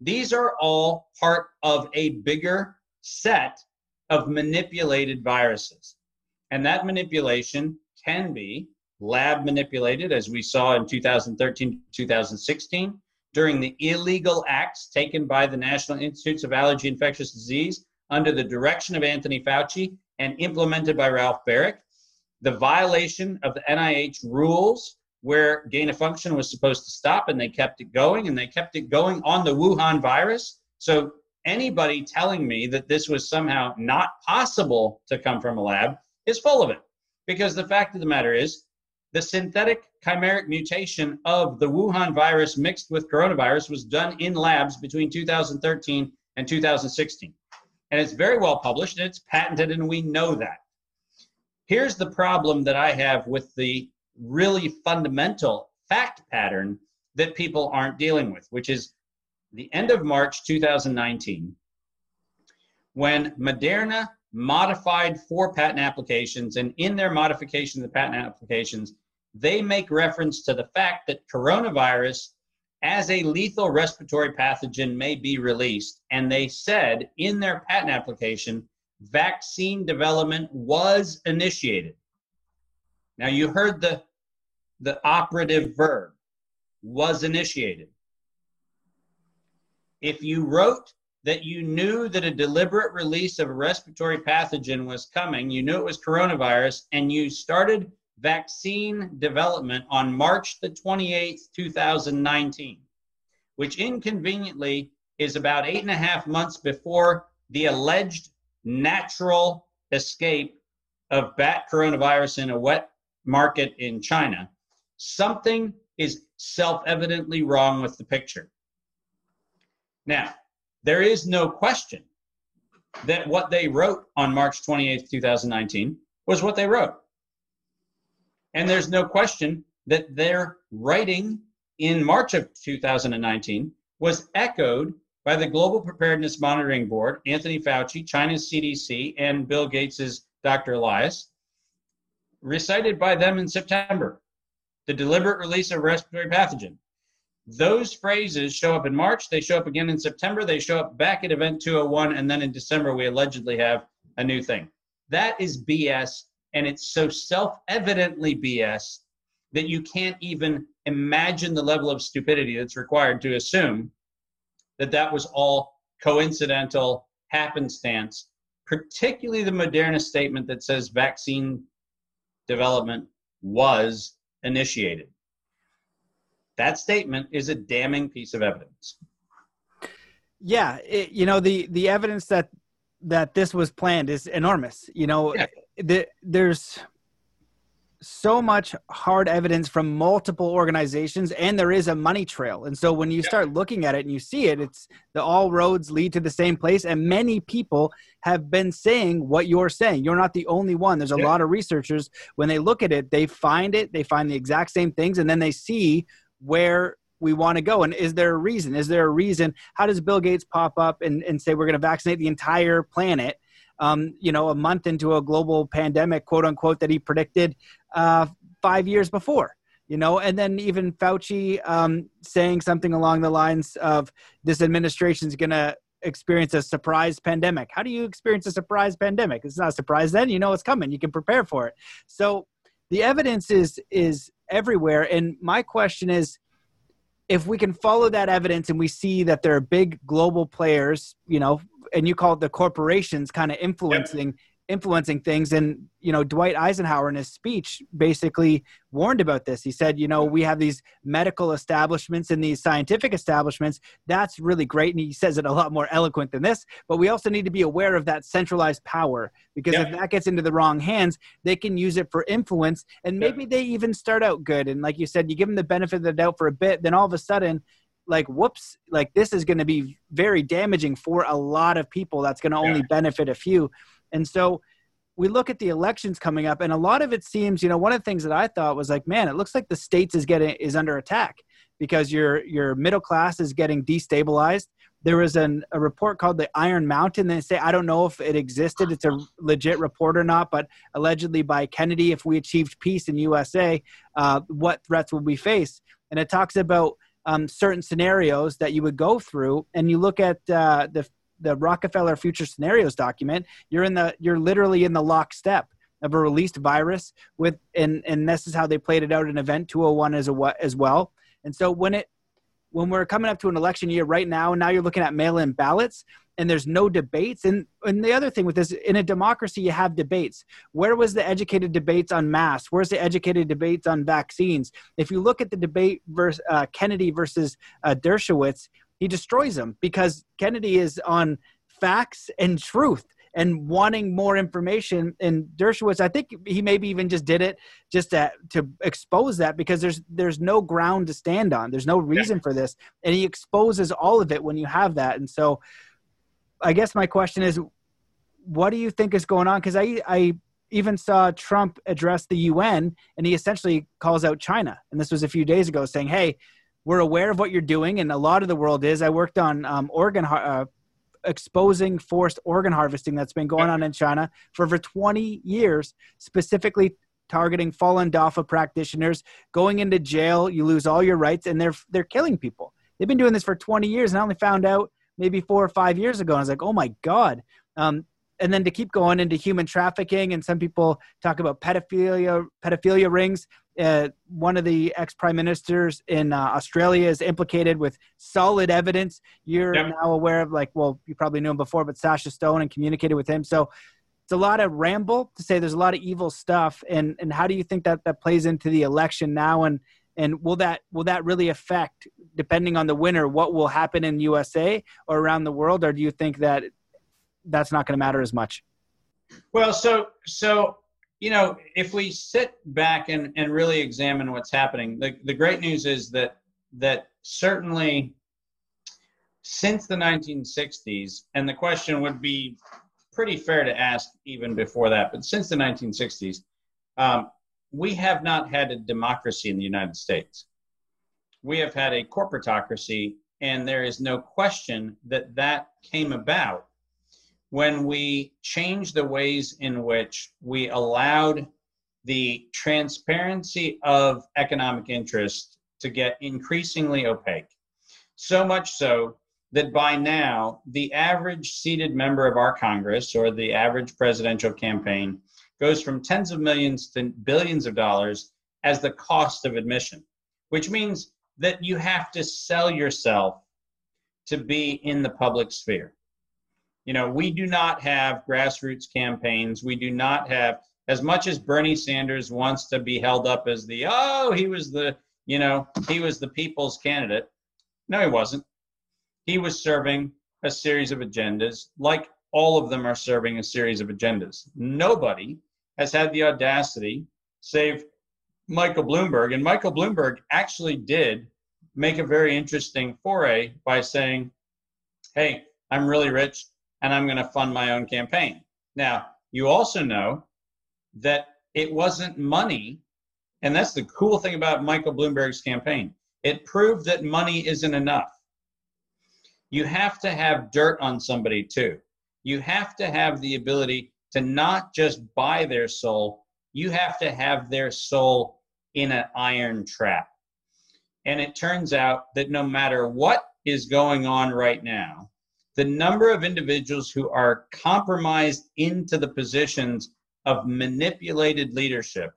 These are all part of a bigger set of manipulated viruses. And that manipulation can be lab manipulated, as we saw in 2013 2016, during the illegal acts taken by the National Institutes of Allergy and Infectious Disease under the direction of Anthony Fauci and implemented by Ralph Baric, the violation of the NIH rules where gain of function was supposed to stop and they kept it going and they kept it going on the Wuhan virus. So anybody telling me that this was somehow not possible to come from a lab is full of it. Because the fact of the matter is, the synthetic chimeric mutation of the Wuhan virus mixed with coronavirus was done in labs between 2013 and 2016. And it's very well published and it's patented, and we know that. Here's the problem that I have with the really fundamental fact pattern that people aren't dealing with, which is the end of March 2019, when Moderna modified four patent applications, and in their modification of the patent applications, they make reference to the fact that coronavirus as a lethal respiratory pathogen may be released. And they said in their patent application, vaccine development was initiated. Now you heard the, the operative verb was initiated. If you wrote that you knew that a deliberate release of a respiratory pathogen was coming, you knew it was coronavirus, and you started vaccine development on March the 28th, 2019, which inconveniently is about eight and a half months before the alleged natural escape of bat coronavirus in a wet market in China. Something is self evidently wrong with the picture. Now, there is no question that what they wrote on March 28, 2019 was what they wrote. And there's no question that their writing in March of 2019 was echoed by the Global Preparedness Monitoring Board, Anthony Fauci, China's CDC, and Bill Gates's Dr. Elias, recited by them in September. The deliberate release of respiratory pathogen those phrases show up in March, they show up again in September, they show up back at Event 201, and then in December, we allegedly have a new thing. That is BS, and it's so self evidently BS that you can't even imagine the level of stupidity that's required to assume that that was all coincidental happenstance, particularly the Moderna statement that says vaccine development was initiated. That statement is a damning piece of evidence. Yeah, it, you know the the evidence that that this was planned is enormous. You know, yeah. The, there's so much hard evidence from multiple organizations and there is a money trail. And so when you start looking at it and you see it it's the all roads lead to the same place and many people have been saying what you're saying. You're not the only one. There's a yeah. lot of researchers when they look at it they find it they find the exact same things and then they see where we want to go and is there a reason? Is there a reason? How does bill gates pop up and, and say we're going to vaccinate the entire planet um, you know, a month into a global pandemic, quote unquote, that he predicted uh, five years before. You know, and then even Fauci um, saying something along the lines of this administration is going to experience a surprise pandemic. How do you experience a surprise pandemic? It's not a surprise then. You know it's coming. You can prepare for it. So the evidence is is everywhere. And my question is, if we can follow that evidence and we see that there are big global players, you know, and you call it the corporations kind of influencing yep. influencing things and you know dwight eisenhower in his speech basically warned about this he said you know we have these medical establishments and these scientific establishments that's really great and he says it a lot more eloquent than this but we also need to be aware of that centralized power because yep. if that gets into the wrong hands they can use it for influence and maybe yep. they even start out good and like you said you give them the benefit of the doubt for a bit then all of a sudden like whoops like this is going to be very damaging for a lot of people. That's going to only yeah. benefit a few. And so we look at the elections coming up and a lot of it seems you know one of the things that i thought was like man it looks like the states is getting is under attack because your your middle class is getting destabilized. There was an, a report called the iron mountain. They say i don't know if it existed. It's a legit report or not but allegedly by kennedy if we achieved peace in usa uh, what threats will we face? And it talks about um, certain scenarios that you would go through, and you look at uh, the the Rockefeller Future Scenarios document, you're in the you're literally in the lockstep of a released virus with and and this is how they played it out in Event 201 as a as well. And so when it when we're coming up to an election year right now, and now you're looking at mail-in ballots and there's no debates. And and the other thing with this, in a democracy, you have debates. Where was the educated debates on masks? Where's the educated debates on vaccines? If you look at the debate versus uh, Kennedy versus uh, Dershowitz, he destroys them because Kennedy is on facts and truth and wanting more information. And Dershowitz, I think he maybe even just did it just to, to expose that because there's there's no ground to stand on. There's no reason yeah. for this, and he exposes all of it when you have that. And so I guess my question is, what do you think is going on? Because I, I even saw Trump address the UN and he essentially calls out China. And this was a few days ago saying, hey, we're aware of what you're doing. And a lot of the world is. I worked on um, organ, uh, exposing forced organ harvesting that's been going on in China for over 20 years, specifically targeting falun dafa practitioners going into jail you lose all your rights and they're they're killing people they've been doing this for 20 years and i only found out maybe four or five years ago. And I was like, oh my God. Um, and then to keep going into human trafficking, and some people talk about pedophilia, pedophilia rings. Uh, one of the ex prime ministers in uh, Australia is implicated with solid evidence. You're yep. now aware of, like, well, you probably knew him before, but Sasha Stone and communicated with him. So it's a lot of ramble to say there's a lot of evil stuff. And and how do you think that that plays into the election now? And and will that will that really affect depending on the winner what will happen in usa or around the world? Or do you think that that's not going to matter as much? Well so so you know if we sit back and, and really examine what's happening the, the great news is that that certainly since the 1960s and the question would be pretty fair to ask even before that but since the 1960s um, we have not had a democracy in the United States. We have had a corporatocracy, and there is no question that that came about when we changed the ways in which we allowed the transparency of economic interest to get increasingly opaque. So much so that by now, the average seated member of our Congress or the average presidential campaign goes from tens of millions to billions of dollars as the cost of admission, which means that you have to sell yourself to be in the public sphere. You know, we do not have grassroots campaigns. We do not have as much as Bernie Sanders wants to be held up as the, oh, he was the, you know, he was the people's candidate. No, he wasn't. He was serving a series of agendas, like all of them are serving a series of agendas. Nobody has had the audacity, save Michael Bloomberg. And Michael Bloomberg actually did make a very interesting foray by saying, hey, I'm really rich and I'm going to fund my own campaign. Now, you also know that it wasn't money. And that's the cool thing about Michael Bloomberg's campaign. It proved that money isn't enough. You have to have dirt on somebody too. You have to have the ability to not just buy their soul, you have to have their soul in an iron trap. And it turns out that no matter what is going on right now, the number of individuals who are compromised into the positions of manipulated leadership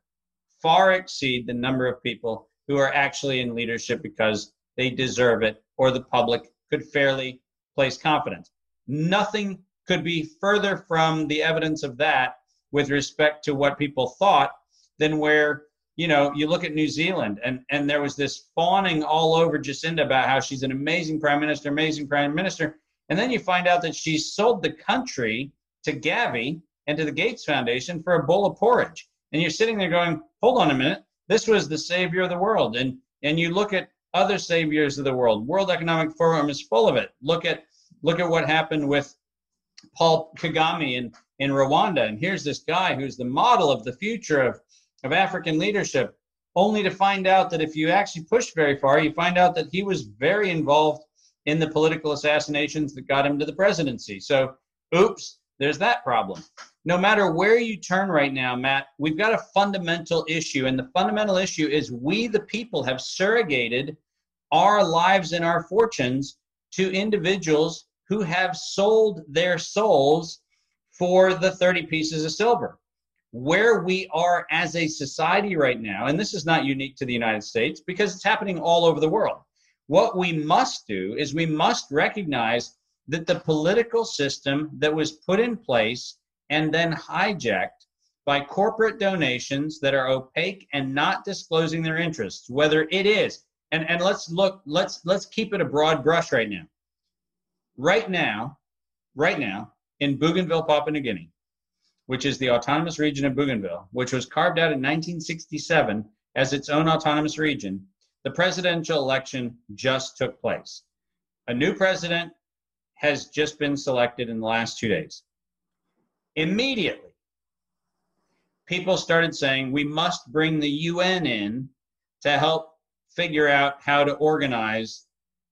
far exceed the number of people who are actually in leadership because they deserve it or the public could fairly place confidence. Nothing could be further from the evidence of that with respect to what people thought than where you know you look at New Zealand and and there was this fawning all over Jacinda about how she's an amazing prime minister, amazing prime minister, and then you find out that she sold the country to Gavi and to the Gates Foundation for a bowl of porridge. And you're sitting there going, hold on a minute, this was the savior of the world. And and you look at other saviors of the world. World Economic Forum is full of it. Look at look at what happened with Paul Kagame in, in Rwanda. And here's this guy who's the model of the future of, of African leadership, only to find out that if you actually push very far, you find out that he was very involved in the political assassinations that got him to the presidency. So, oops, there's that problem. No matter where you turn right now, Matt, we've got a fundamental issue. And the fundamental issue is we, the people, have surrogated our lives and our fortunes to individuals who have sold their souls for the 30 pieces of silver. Where we are as a society right now, and this is not unique to the United States because it's happening all over the world. What we must do is we must recognize that the political system that was put in place and then hijacked by corporate donations that are opaque and not disclosing their interests, whether it is, and, and let's look, let's let's keep it a broad brush right now right now, right now, in Bougainville, Papua New Guinea, which is the autonomous region of Bougainville, which was carved out in 1967 as its own autonomous region, the presidential election just took place. A new president has just been selected in the last two days. Immediately, people started saying we must bring the UN in to help figure out how to organize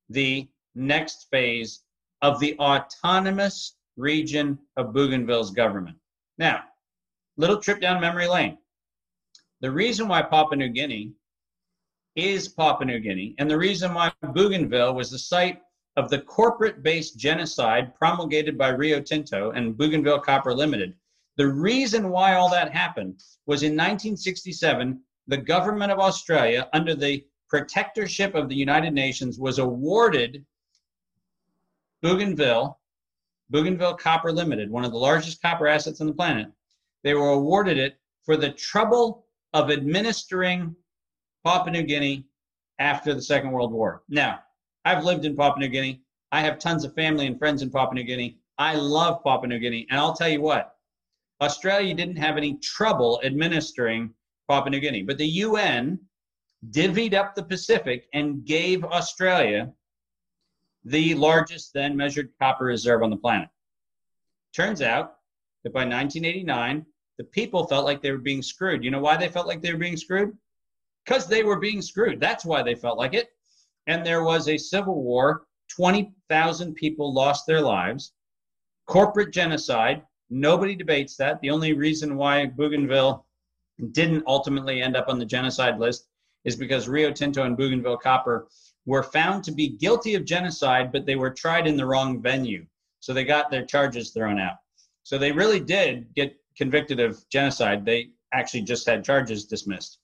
the next phase of the autonomous region of Bougainville's government. Now, little trip down memory lane. The reason why Papua New Guinea is Papua New Guinea, and the reason why Bougainville was the site of the corporate based genocide promulgated by Rio Tinto and Bougainville Copper Limited. The reason why all that happened was in 1967, the government of Australia, under the protectorship of the United Nations, was awarded Bougainville, Bougainville Copper Limited, one of the largest copper assets on the planet, they were awarded it for the trouble of administering Papua New Guinea after the Second World War. Now, I've lived in Papua New Guinea. I have tons of family and friends in Papua New Guinea. I love Papua New Guinea. And I'll tell you what, Australia didn't have any trouble administering Papua New Guinea, but the UN divvied up the Pacific and gave Australia the largest then measured copper reserve on the planet. Turns out that by 1989, the people felt like they were being screwed. You know why they felt like they were being screwed? Because they were being screwed. That's why they felt like it. And there was a civil war. 20,000 people lost their lives. Corporate genocide. Nobody debates that. The only reason why Bougainville didn't ultimately end up on the genocide list is because Rio Tinto and Bougainville Copper were found to be guilty of genocide, but they were tried in the wrong venue. So they got their charges thrown out. So they really did get convicted of genocide. They actually just had charges dismissed.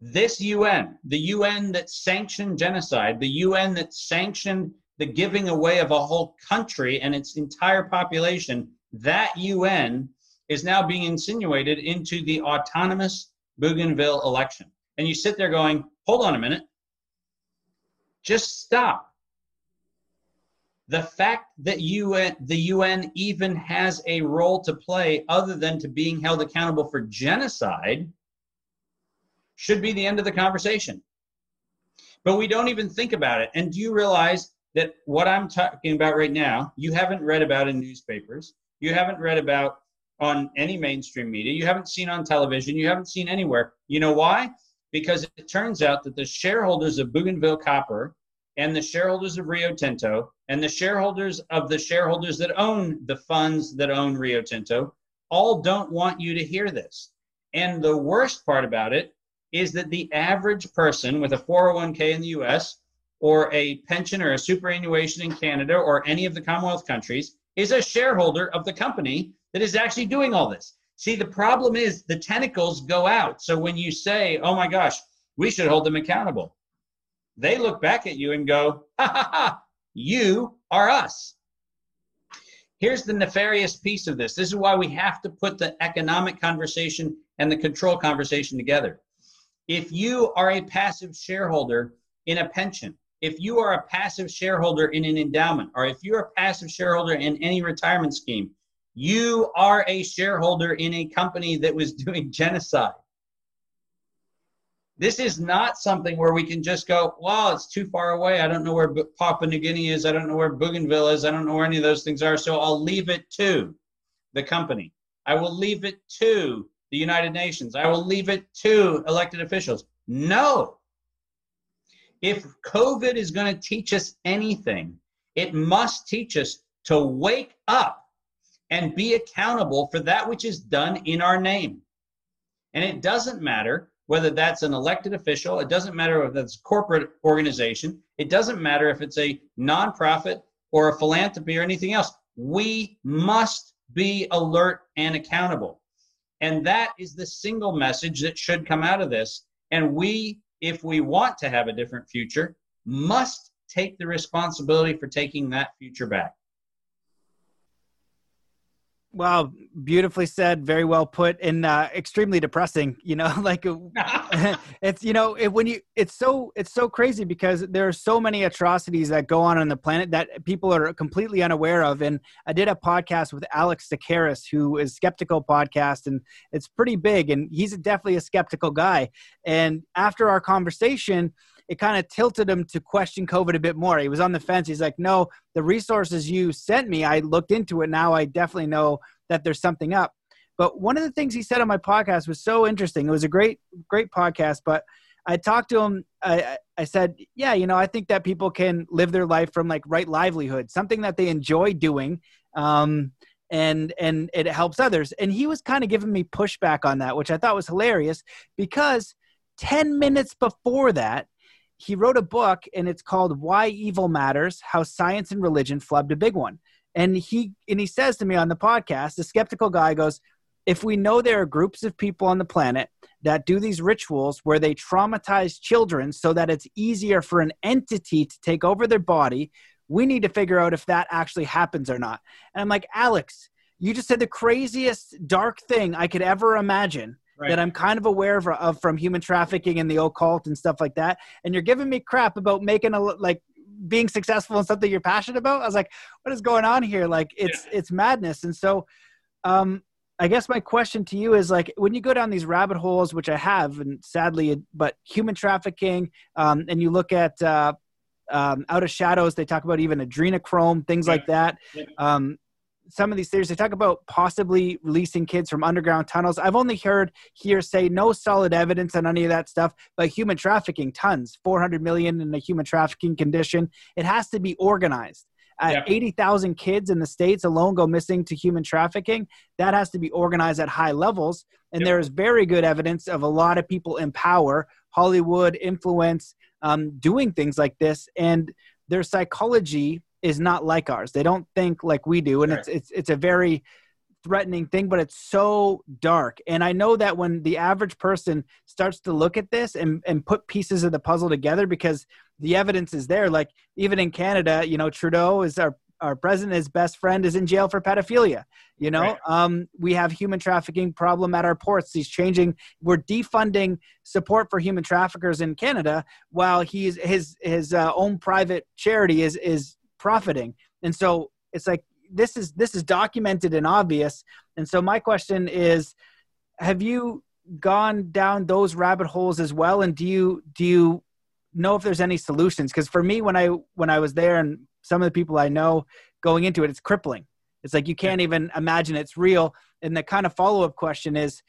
This UN, the UN that sanctioned genocide, the UN that sanctioned the giving away of a whole country and its entire population, that UN is now being insinuated into the autonomous Bougainville election. And you sit there going, hold on a minute, just stop. The fact that UN, the UN even has a role to play other than to being held accountable for genocide should be the end of the conversation. But we don't even think about it. And do you realize that what I'm talking about right now, you haven't read about in newspapers, you haven't read about on any mainstream media, you haven't seen on television, you haven't seen anywhere. You know why? Because it turns out that the shareholders of Bougainville Copper and the shareholders of Rio Tinto and the shareholders of the shareholders that own the funds that own Rio Tinto all don't want you to hear this. And the worst part about it is that the average person with a 401k in the US or a pension or a superannuation in Canada or any of the Commonwealth countries is a shareholder of the company that is actually doing all this. See, the problem is the tentacles go out. So when you say, oh my gosh, we should hold them accountable, they look back at you and go, ha ha ha, you are us. Here's the nefarious piece of this. This is why we have to put the economic conversation and the control conversation together. If you are a passive shareholder in a pension, if you are a passive shareholder in an endowment, or if you're a passive shareholder in any retirement scheme, you are a shareholder in a company that was doing genocide. This is not something where we can just go, well, it's too far away. I don't know where Papua New Guinea is. I don't know where Bougainville is. I don't know where any of those things are. So I'll leave it to the company. I will leave it to the United Nations. I will leave it to elected officials. No, if COVID is going to teach us anything, it must teach us to wake up and be accountable for that which is done in our name. And it doesn't matter whether that's an elected official, it doesn't matter if that's a corporate organization, it doesn't matter if it's a nonprofit or a philanthropy or anything else. We must be alert and accountable. And that is the single message that should come out of this. And we if we want to have a different future, must take the responsibility for taking that future back. Wow, beautifully said, very well put, and uh, extremely depressing. You know, like it's you know it, when you it's so it's so crazy because there are so many atrocities that go on on the planet that people are completely unaware of. And I did a podcast with Alex Tsakiris, who is Skeptiko Podcast, and it's pretty big, and he's definitely a skeptical guy. And after our conversation, it kind of tilted him to question COVID a bit more. He was on the fence. He's like, no, the resources you sent me, I looked into it. Now I definitely know that there's something up. But one of the things he said on my podcast was so interesting. It was a great, great podcast. But I talked to him. I, I said, yeah, you know, I think that people can live their life from like right livelihood, something that they enjoy doing. Um, and and it helps others. And he was kind of giving me pushback on that, which I thought was hilarious because 10 minutes before that, he wrote a book and it's called Why Evil Matters How Science and Religion Flubbed a Big One. And he and he says to me on the podcast, the skeptical guy goes, if we know there are groups of people on the planet that do these rituals where they traumatize children so that it's easier for an entity to take over their body, we need to figure out if that actually happens or not. And I'm like, Alex, you just said the craziest dark thing I could ever imagine right. that I'm kind of aware of, of from human trafficking and the occult and stuff like that. And you're giving me crap about making a like being successful in something you're passionate about. I was like, what is going on here? Like it's yeah. it's madness. And so um I guess my question to you is like when you go down these rabbit holes, which I have, and sadly, but human trafficking, um, and you look at uh, um, Out of Shadows, they talk about even adrenochrome, things yeah. like that. Yeah. Um, some of these theories they talk about possibly releasing kids from underground tunnels i've only heard here say no solid evidence on any of that stuff but human trafficking tons 400 million in a human trafficking condition it has to be organized uh, yep. 80,000 kids in the states alone go missing to human trafficking. That has to be organized at high levels. And yep. there is very good evidence of a lot of people in power, Hollywood, influence, um, doing things like this. And their psychology is not like ours. They don't think like we do, and it's it's it's a very threatening thing, but it's so dark. And I know that when the average person starts to look at this and and put pieces of the puzzle together, because the evidence is there. Like even in Canada, you know, Trudeau is our our president's best friend is in jail for pedophilia. You know, right. um, we have human trafficking problem at our ports. He's changing. We're defunding support for human traffickers in Canada, while he's his his uh, own private charity is is profiting. And so it's like this is this is documented and obvious. And so my question is, have you gone down those rabbit holes as well? And do you do you know if there's any solutions? Because for me, when I when I was there and some of the people I know going into it, it's crippling. It's like you can't even imagine it's real. And the kind of follow up question is,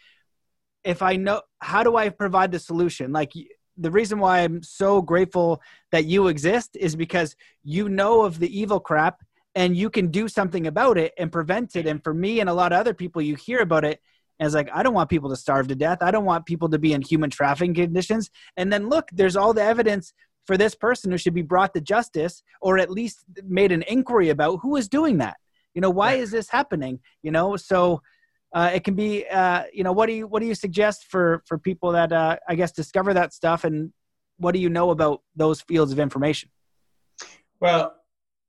if I know, how do I provide the solution? Like the reason why I'm so grateful that you exist is because you know of the evil crap and you can do something about it and prevent it. And for me and a lot of other people, you hear about it as like, I don't want people to starve to death. I don't want people to be in human trafficking conditions. And then look, there's all the evidence for this person who should be brought to justice or at least made an inquiry about who is doing that. You know, why is this happening? You know, so uh, it can be, uh, you know, what do you what do you suggest for for people that uh, I guess discover that stuff, and what do you know about those fields of information? Well,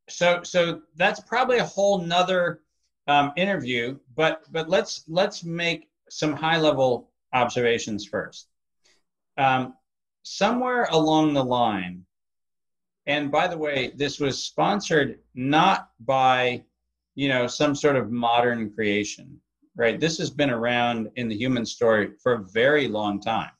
so so that's probably a whole nother um, interview, but but let's let's make some high level observations first. Um, somewhere along the line, and by the way, this was sponsored not by you know some sort of modern creation, right? This has been around in the human story for a very long time.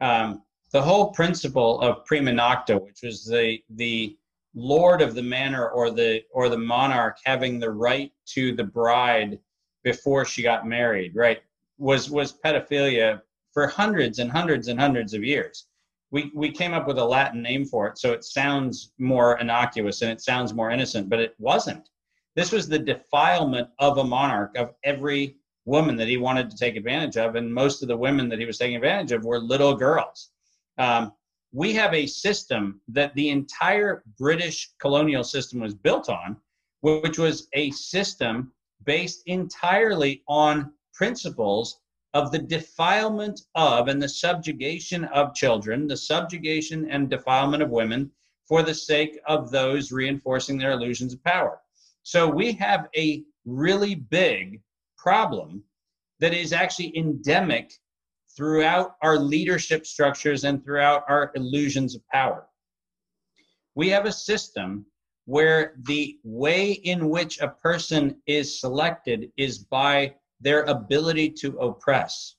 Um, the whole principle of prima nocta, which was the the lord of the manor or the or the monarch having the right to the bride before she got married right was was pedophilia for hundreds and hundreds and hundreds of years we we came up with a latin name for it so it sounds more innocuous and it sounds more innocent but it wasn't this was the defilement of a monarch of every woman that he wanted to take advantage of and most of the women that he was taking advantage of were little girls um, we have a system that the entire British colonial system was built on, which was a system based entirely on principles of the defilement of and the subjugation of children, the subjugation and defilement of women for the sake of those reinforcing their illusions of power. So we have a really big problem that is actually endemic throughout our leadership structures and throughout our illusions of power. We have a system where the way in which a person is selected is by their ability to oppress.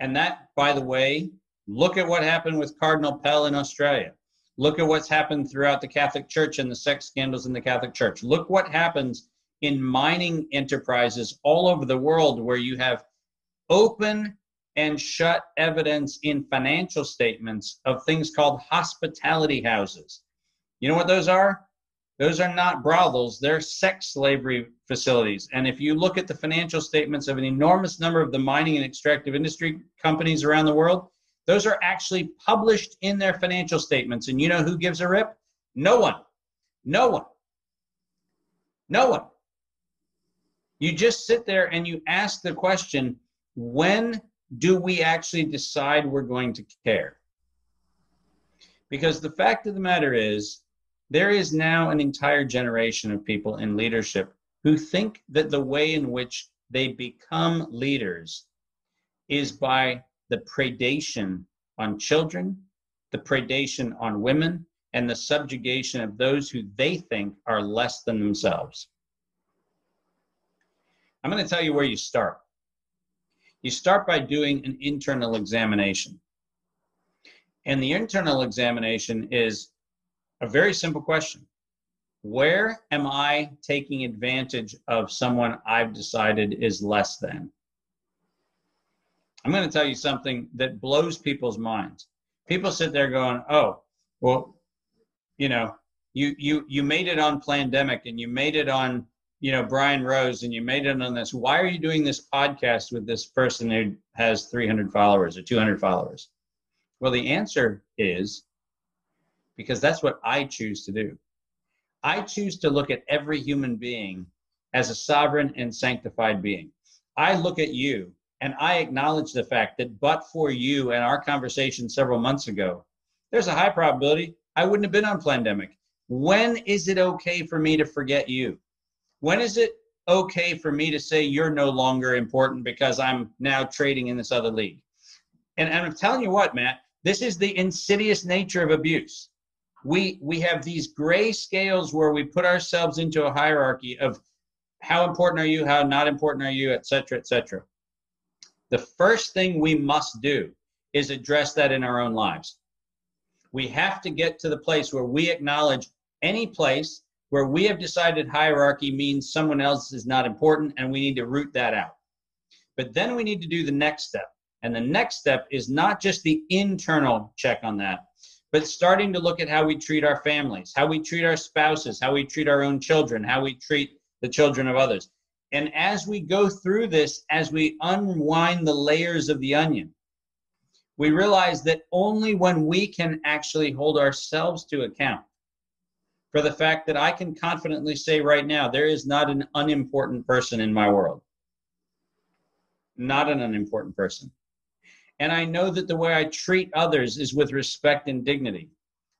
And that, by the way, look at what happened with Cardinal Pell in Australia. Look at what's happened throughout the Catholic Church and the sex scandals in the Catholic Church. Look what happens in mining enterprises all over the world where you have open and shut evidence in financial statements of things called hospitality houses. You know what those are? Those are not brothels, they're sex slavery facilities. And if you look at the financial statements of an enormous number of the mining and extractive industry companies around the world, those are actually published in their financial statements. And you know who gives a rip? No one. No one. No one. You just sit there and you ask the question when do we actually decide we're going to care? Because the fact of the matter is, there is now an entire generation of people in leadership who think that the way in which they become leaders is by the predation on children, the predation on women, and the subjugation of those who they think are less than themselves. I'm going to tell you where you start you start by doing an internal examination. And the internal examination is a very simple question Where am I taking advantage of someone I've decided is less than? I'm going to tell you something that blows people's minds. People sit there going, "Oh, well, you know, you you you made it on Plandemic and you made it on you know Brian Rose and you made it on this. Why are you doing this podcast with this person who has 300 followers or 200 followers? Well, the answer is because that's what I choose to do. I choose to look at every human being as a sovereign and sanctified being. I look at you and I acknowledge the fact that but for you and our conversation several months ago, there's a high probability I wouldn't have been on Plandemic. When is it okay for me to forget you? When is it okay for me to say you're no longer important because I'm now trading in this other league? And, and I'm telling you what, Matt, this is the insidious nature of abuse. We we have these gray scales where we put ourselves into a hierarchy of how important are you, how not important are you, et cetera, et cetera. The first thing we must do is address that in our own lives. We have to get to the place where we acknowledge any place where we have decided hierarchy means someone else is not important and we need to root that out. But then we need to do the next step. And the next step is not just the internal check on that, but starting to look at how we treat our families, how we treat our spouses, how we treat our own children, how we treat the children of others. And as we go through this, as we unwind the layers of the onion, we realize that only when we can actually hold ourselves to account for the fact that I can confidently say right now, there is not an unimportant person in my world. Not an unimportant person. And I know that the way I treat others is with respect and dignity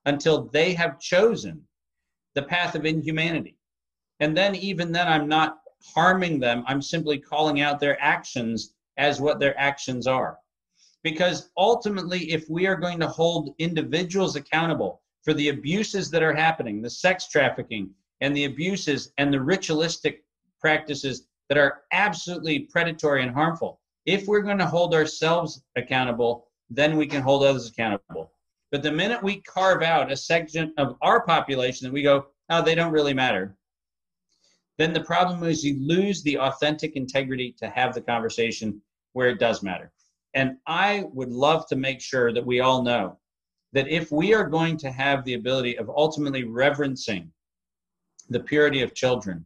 until they have chosen the path of inhumanity. And then, even then, I'm not harming them. I'm simply calling out their actions as what their actions are. Because ultimately, if we are going to hold individuals accountable for the abuses that are happening, the sex trafficking and the abuses and the ritualistic practices that are absolutely predatory and harmful, if we're going to hold ourselves accountable, then we can hold others accountable. But the minute we carve out a section of our population that we go, oh, they don't really matter, then the problem is you lose the authentic integrity to have the conversation where it does matter. And I would love to make sure that we all know that if we are going to have the ability of ultimately reverencing the purity of children,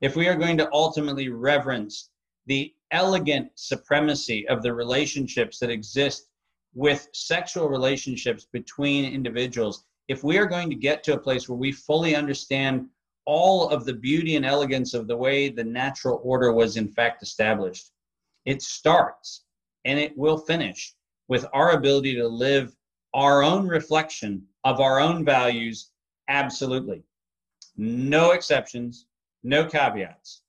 if we are going to ultimately reverence the elegant supremacy of the relationships that exist with sexual relationships between individuals, if we are going to get to a place where we fully understand all of the beauty and elegance of the way the natural order was in fact established, it starts and it will finish with our ability to live our own reflection of our own values absolutely. No exceptions, no caveats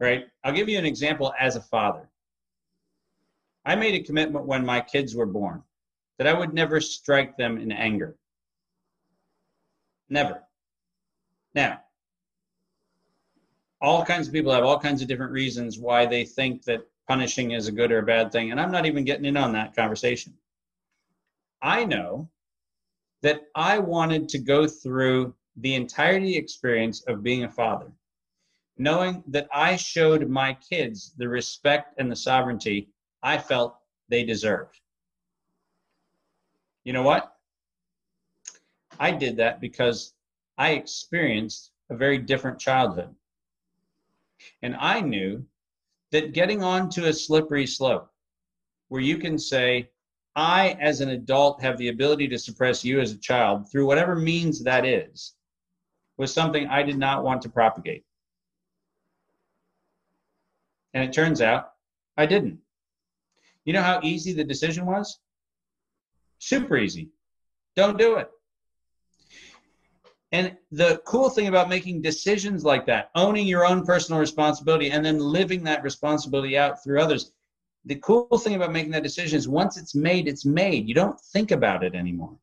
right? I'll give you an example as a father. I made a commitment when my kids were born that I would never strike them in anger. Never. Now, all kinds of people have all kinds of different reasons why they think that punishing is a good or a bad thing, and I'm not even getting in on that conversation. I know that I wanted to go through the entirety experience of being a father knowing that I showed my kids the respect and the sovereignty I felt they deserved. You know what? I did that because I experienced a very different childhood. And I knew that getting onto a slippery slope where you can say, I, as an adult, have the ability to suppress you as a child through whatever means that is, was something I did not want to propagate. And it turns out I didn't. You know how easy the decision was? Super easy. Don't do it. And the cool thing about making decisions like that, owning your own personal responsibility and then living that responsibility out through others, the cool thing about making that decision is once it's made, it's made. You don't think about it anymore.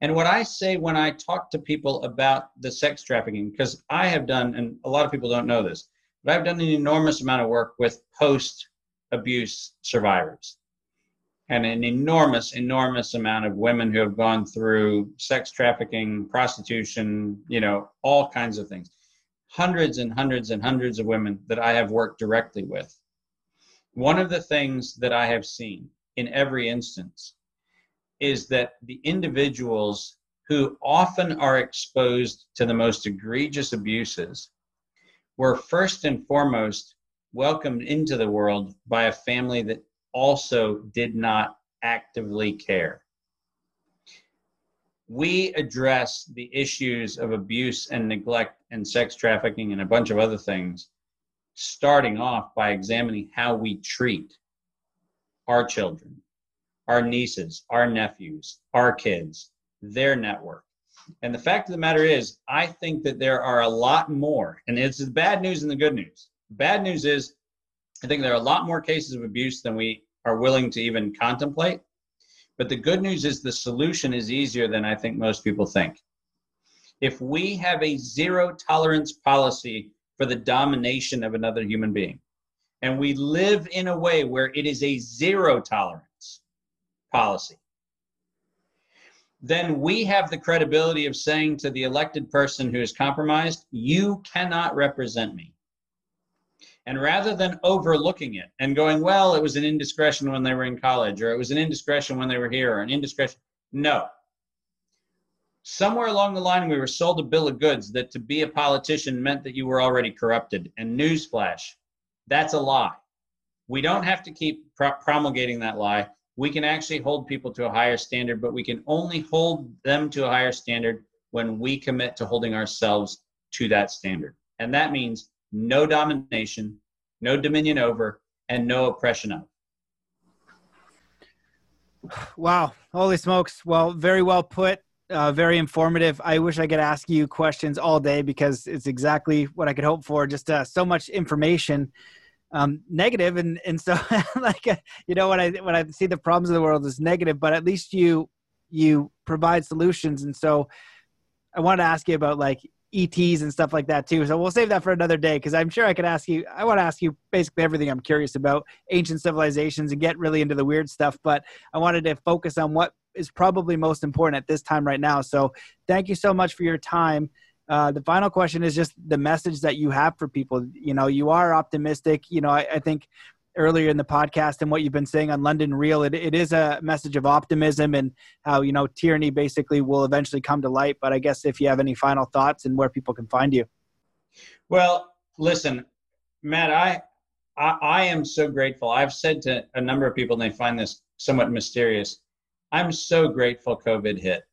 And what I say when I talk to people about the sex trafficking, because I have done, and a lot of people don't know this, but I've done an enormous amount of work with post abuse survivors and an enormous, enormous amount of women who have gone through sex trafficking, prostitution, you know, all kinds of things. Hundreds and hundreds and hundreds of women that I have worked directly with. One of the things that I have seen in every instance is that the individuals who often are exposed to the most egregious abuses were first and foremost welcomed into the world by a family that also did not actively care. We address the issues of abuse and neglect and sex trafficking and a bunch of other things, starting off by examining how we treat our children, our nieces, our nephews, our kids, their network, And the fact of the matter is, I think that there are a lot more, and it's the bad news and the good news. Bad news is, I think there are a lot more cases of abuse than we are willing to even contemplate. But the good news is the solution is easier than I think most people think. If we have a zero tolerance policy for the domination of another human being, and we live in a way where it is a zero tolerance policy, then we have the credibility of saying to the elected person who is compromised, you cannot represent me. And rather than overlooking it and going, well, it was an indiscretion when they were in college, or it was an indiscretion when they were here, or an indiscretion. No. Somewhere along the line, we were sold a bill of goods that to be a politician meant that you were already corrupted. And newsflash, that's a lie. We don't have to keep promulgating that lie we can actually hold people to a higher standard, but we can only hold them to a higher standard when we commit to holding ourselves to that standard. And that means no domination, no dominion over, and no oppression of. Wow. Holy smokes. Well, very well put. Uh, very informative. I wish I could ask you questions all day because it's exactly what I could hope for. Just uh, so much information um, negative and and so like uh, you know when I when I see the problems of the world is negative, but at least you you provide solutions. And so I wanted to ask you about like ETs and stuff like that too. So we'll save that for another day because I'm sure I could ask you. I want to ask you basically everything I'm curious about ancient civilizations and get really into the weird stuff. But I wanted to focus on what is probably most important at this time right now. So thank you so much for your time. Uh, the final question is just the message that you have for people. You know, you are optimistic. You know, I, I think earlier in the podcast and what you've been saying on London Real, it, it is a message of optimism and how, you know, tyranny basically will eventually come to light. But I guess if you have any final thoughts and where people can find you. Well, listen, Matt, I, I, I am so grateful. I've said to a number of people, and they find this somewhat mysterious. I'm so grateful COVID hit.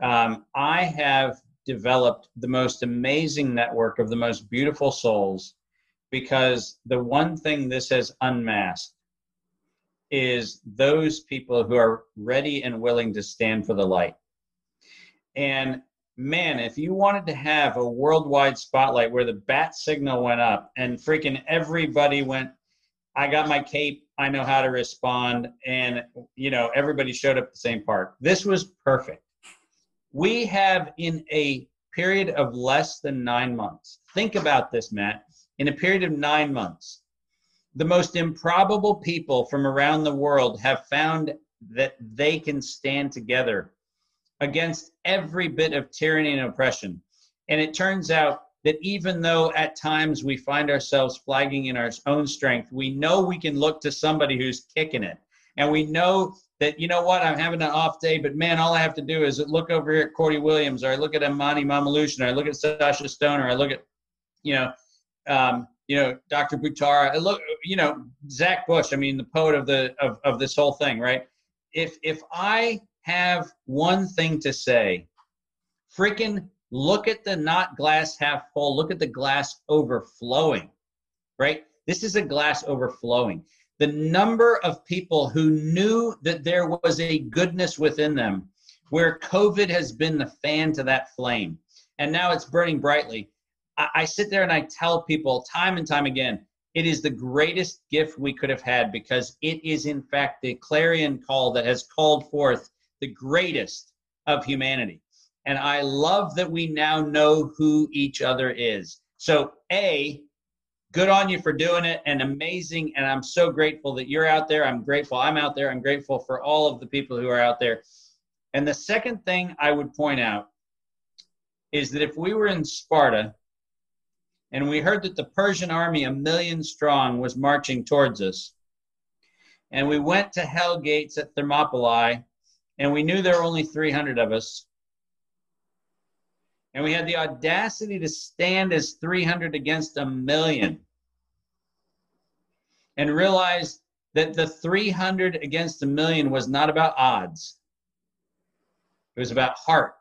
Um, I have developed the most amazing network of the most beautiful souls because the one thing this has unmasked is those people who are ready and willing to stand for the light. And man, if you wanted to have a worldwide spotlight where the bat signal went up and freaking everybody went, I got my cape, I know how to respond, and you know, everybody showed up at the same park. This was perfect we have in a period of less than nine months, think about this, Matt, in a period of nine months, the most improbable people from around the world have found that they can stand together against every bit of tyranny and oppression. And it turns out that even though at times we find ourselves flagging in our own strength, we know we can look to somebody who's kicking it. And we know that you know what I'm having an off day, but man, all I have to do is look over here at Cordy Williams, or I look at Imani Mamalooshin, or I look at Sasha Stone, or I look at you know, um, you know, Dr. Butara. Look, you know, Zach Bush. I mean, the poet of the of of this whole thing, right? If if I have one thing to say, freaking look at the not glass half full. Look at the glass overflowing, right? This is a glass overflowing the number of people who knew that there was a goodness within them, where COVID has been the fan to that flame, and now it's burning brightly. I, I sit there and I tell people time and time again, it is the greatest gift we could have had because it is, in fact, the clarion call that has called forth the greatest of humanity. And I love that we now know who each other is. So, A, good on you for doing it and amazing. And I'm so grateful that you're out there. I'm grateful I'm out there. I'm grateful for all of the people who are out there. And the second thing I would point out is that if we were in Sparta and we heard that the Persian army, a million strong, was marching towards us, and we went to Hell Gates at Thermopylae, and we knew there were only 300 of us, and we had the audacity to stand as 300 against a million and realized that the 300 against a million was not about odds. It was about heart.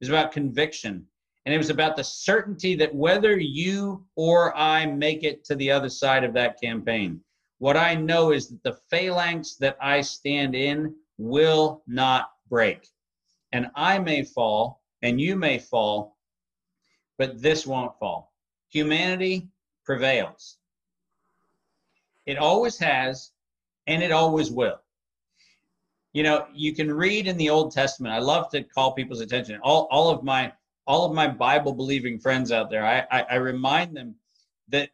It was about conviction. And it was about the certainty that whether you or I make it to the other side of that campaign, what I know is that the phalanx that I stand in will not break. And I may fall, and you may fall, but this won't fall. Humanity prevails. It always has, and it always will. You know, you can read in the Old Testament. I love to call people's attention. All, all of my all of my Bible believing friends out there, I, I, I remind them that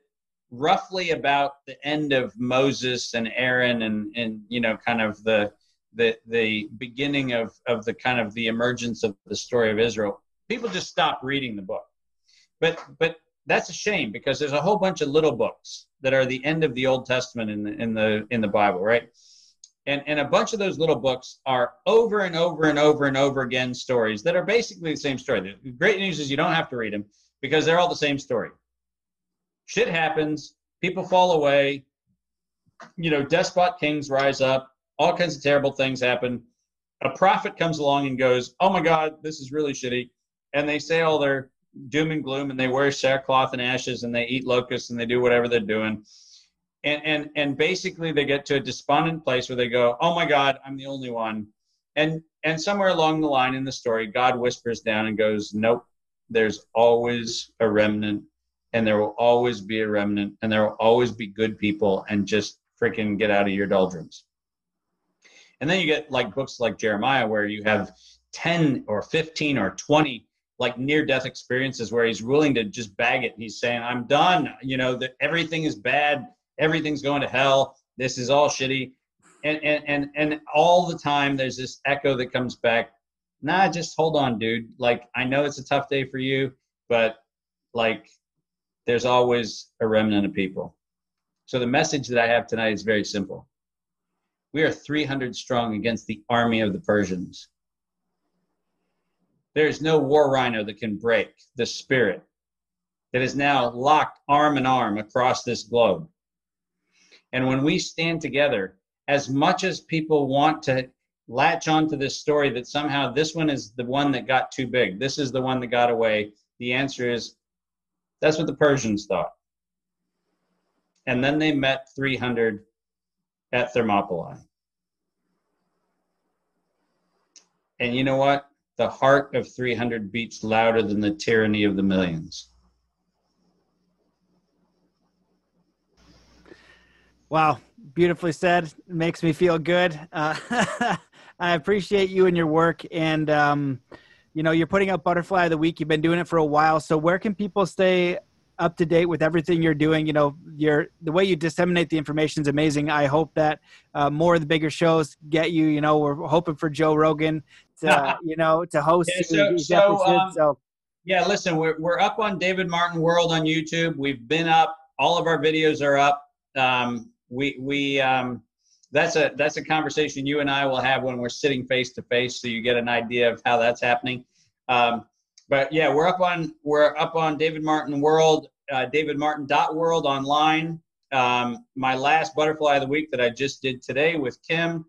roughly about the end of Moses and Aaron and and you know kind of the the the beginning of of the kind of the emergence of the story of Israel people just stop reading the book. But but that's a shame because there's a whole bunch of little books that are the end of the Old Testament in the in the in the Bible right and and a bunch of those little books are over and over and over and over again stories that are basically the same story the great news is you don't have to read them because they're all the same story shit happens, people fall away, you know, despot kings rise up, all kinds of terrible things happen. A prophet comes along and goes, Oh my God, this is really shitty. And they say all their doom and gloom and they wear sackcloth and ashes and they eat locusts and they do whatever they're doing. And, and, and basically they get to a despondent place where they go, Oh my God, I'm the only one. And, and somewhere along the line in the story, God whispers down and goes, Nope, there's always a remnant and there will always be a remnant and there will always be good people and just freaking get out of your doldrums. And then you get like books like jeremiah where you have 10 or 15 or 20 like near death experiences where he's willing to just bag it. He's saying i'm done. You know that everything is bad everything's going to hell this is all shitty and and and, and all the time there's this echo that comes back nah just hold on dude like i know it's a tough day for you but like there's always a remnant of people. So the message that I have tonight is very simple. We are 300 strong against the army of the Persians. There is no war rhino that can break the spirit that is now locked arm in arm across this globe. And when we stand together, as much as people want to latch onto this story that somehow this one is the one that got too big, this is the one that got away, the answer is that's what the Persians thought. And then they met 300 at Thermopylae. And you know what? The heart of 300 beats louder than the tyranny of the millions. Wow, beautifully said. It makes me feel good. Uh, I appreciate you and your work. And, um, you know you're putting out butterfly of the week. You've been doing it for a while. So where can people stay up to date with everything you're doing? You know your the way you disseminate the information is amazing. I hope that uh, more of the bigger shows get you. You know we're hoping for joe rogan to you know to host yeah, so, so, um, so, yeah listen we're, we're up on david martin world on youtube. We've been up. All of our videos are up. Um, we we um, that's a that's a conversation you and I will have when we're sitting face to face, so you get an idea of how that's happening. Um, but yeah, we're up on we're up on David Martin World, uh, World online. Um, my last butterfly of the week that I just did today with Kim.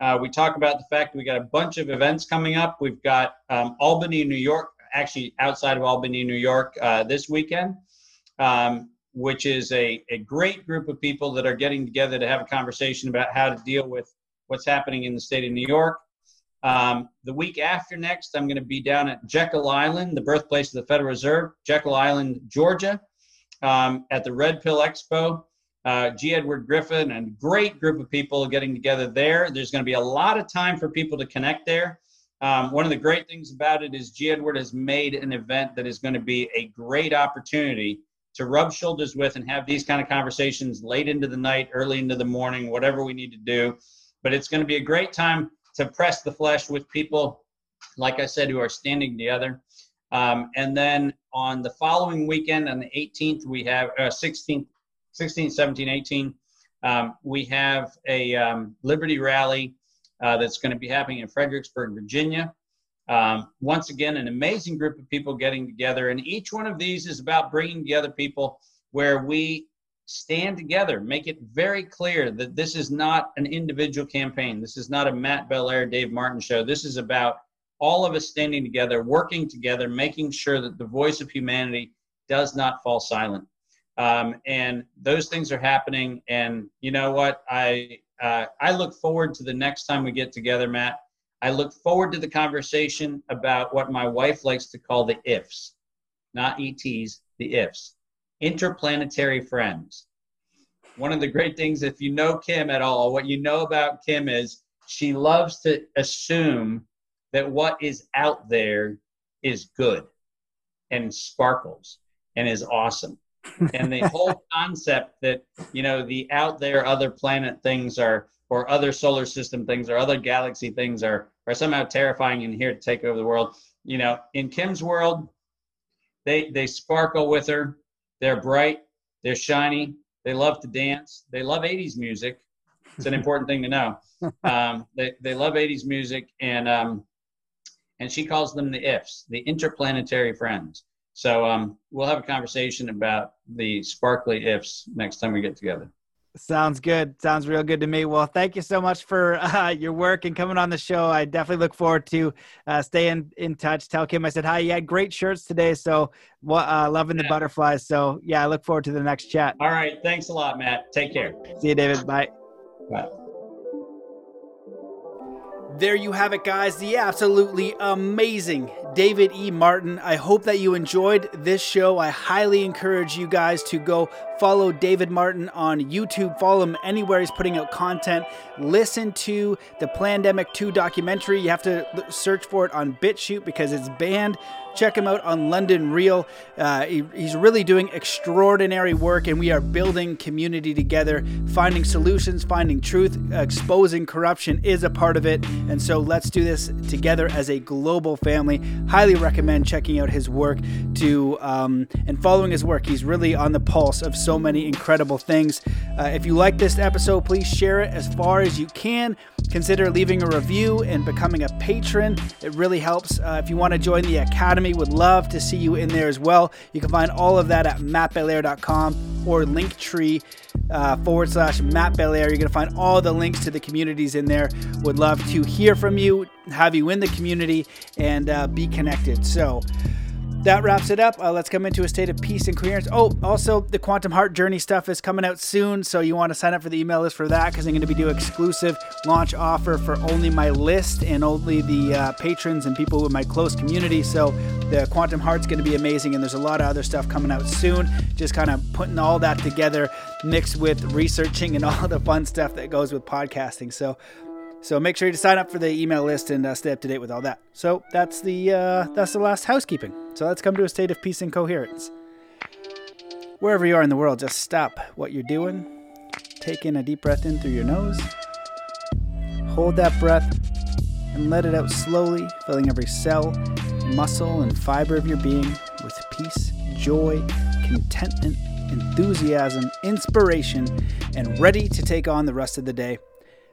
Uh, we talk about the fact we got a bunch of events coming up. We've got um, Albany, New York, actually outside of Albany, New York, uh, this weekend. Um, which is a, a great group of people that are getting together to have a conversation about how to deal with what's happening in the state of New York. Um, the week after next, I'm going to be down at Jekyll Island, the birthplace of the Federal Reserve, Jekyll Island, Georgia, um, at the Red Pill Expo. Uh, G. Edward Griffin and a great group of people getting together there. There's going to be a lot of time for people to connect there. Um, one of the great things about it is G. Edward has made an event that is going to be a great opportunity to rub shoulders with and have these kind of conversations late into the night, early into the morning, whatever we need to do. But it's going to be a great time to press the flesh with people, like I said, who are standing together. Um, and then on the following weekend, on the 18th, we have uh, 16th, 16, 17, 18, um, we have a um, Liberty rally uh, that's going to be happening in Fredericksburg, Virginia. Um, once again, an amazing group of people getting together, and each one of these is about bringing together people where we stand together, make it very clear that this is not an individual campaign. This is not a Matt Belair, Dave Martin show. This is about all of us standing together, working together, making sure that the voice of humanity does not fall silent. Um, and those things are happening. And you know what? I uh, I look forward to the next time we get together, Matt. I look forward to the conversation about what my wife likes to call the ifs, not ETs, the ifs, interplanetary friends. One of the great things, if you know Kim at all, what you know about Kim is she loves to assume that what is out there is good and sparkles and is awesome. and the whole concept that, you know, the out there other planet things are or other solar system things or other galaxy things are are somehow terrifying and here to take over the world. You know, in Kim's world, they they sparkle with her. They're bright. They're shiny. They love to dance. They love 80s music. It's an important thing to know. Um, they they love 80s music and um, and she calls them the ifs, the interplanetary friends. So um, we'll have a conversation about the sparkly ifs next time we get together. Sounds good. Sounds real good to me. Well, thank you so much for uh, your work and coming on the show. I definitely look forward to uh, staying in touch. Tell Kim I said hi. You had great shirts today, so uh, loving the yeah. butterflies. So yeah, I look forward to the next chat. All right. Thanks a lot, Matt. Take care. See you, David. Bye. Bye. There you have it, guys. The absolutely amazing David E. Martin. I hope that you enjoyed this show. I highly encourage you guys to go follow David Martin on YouTube. Follow him anywhere he's putting out content. Listen to the Plandemic 2 documentary. You have to search for it on BitChute because it's banned Check him out on London Real. Uh, he, he's really doing extraordinary work, and we are building community together, finding solutions, finding truth, exposing corruption is a part of it. And so let's do this together as a global family. Highly recommend checking out his work to um, and following his work. He's really on the pulse of so many incredible things. Uh, if you like this episode, please share it as far as you can. Consider leaving a review and becoming a patron. It really helps. Uh, if you want to join the Academy, would love to see you in there as well. You can find all of that at mattbelair.com or linktree uh, forward slash Matt Belair. You're going to find all the links to the communities in there. Would love to hear from you, have you in the community, and uh, be connected. So, that wraps it up. Uh, let's come into a state of peace and coherence. Oh, also, the Quantum Heart Journey stuff is coming out soon, so you want to sign up for the email list for that because I'm going to be doing exclusive launch offer for only my list and only the uh, patrons and people in my close community. So the Quantum Heart's going to be amazing, and there's a lot of other stuff coming out soon. Just kind of putting all that together, mixed with researching and all the fun stuff that goes with podcasting. So so make sure you sign up for the email list and uh, stay up to date with all that. So that's the uh, that's the last housekeeping. So let's come to a state of peace and coherence. Wherever you are in the world, just stop what you're doing. Take in a deep breath in through your nose. Hold that breath and let it out slowly, filling every cell, muscle, and fiber of your being with peace, joy, contentment, enthusiasm, inspiration, and ready to take on the rest of the day.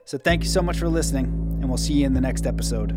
So thank you so much for listening, and we'll see you in the next episode.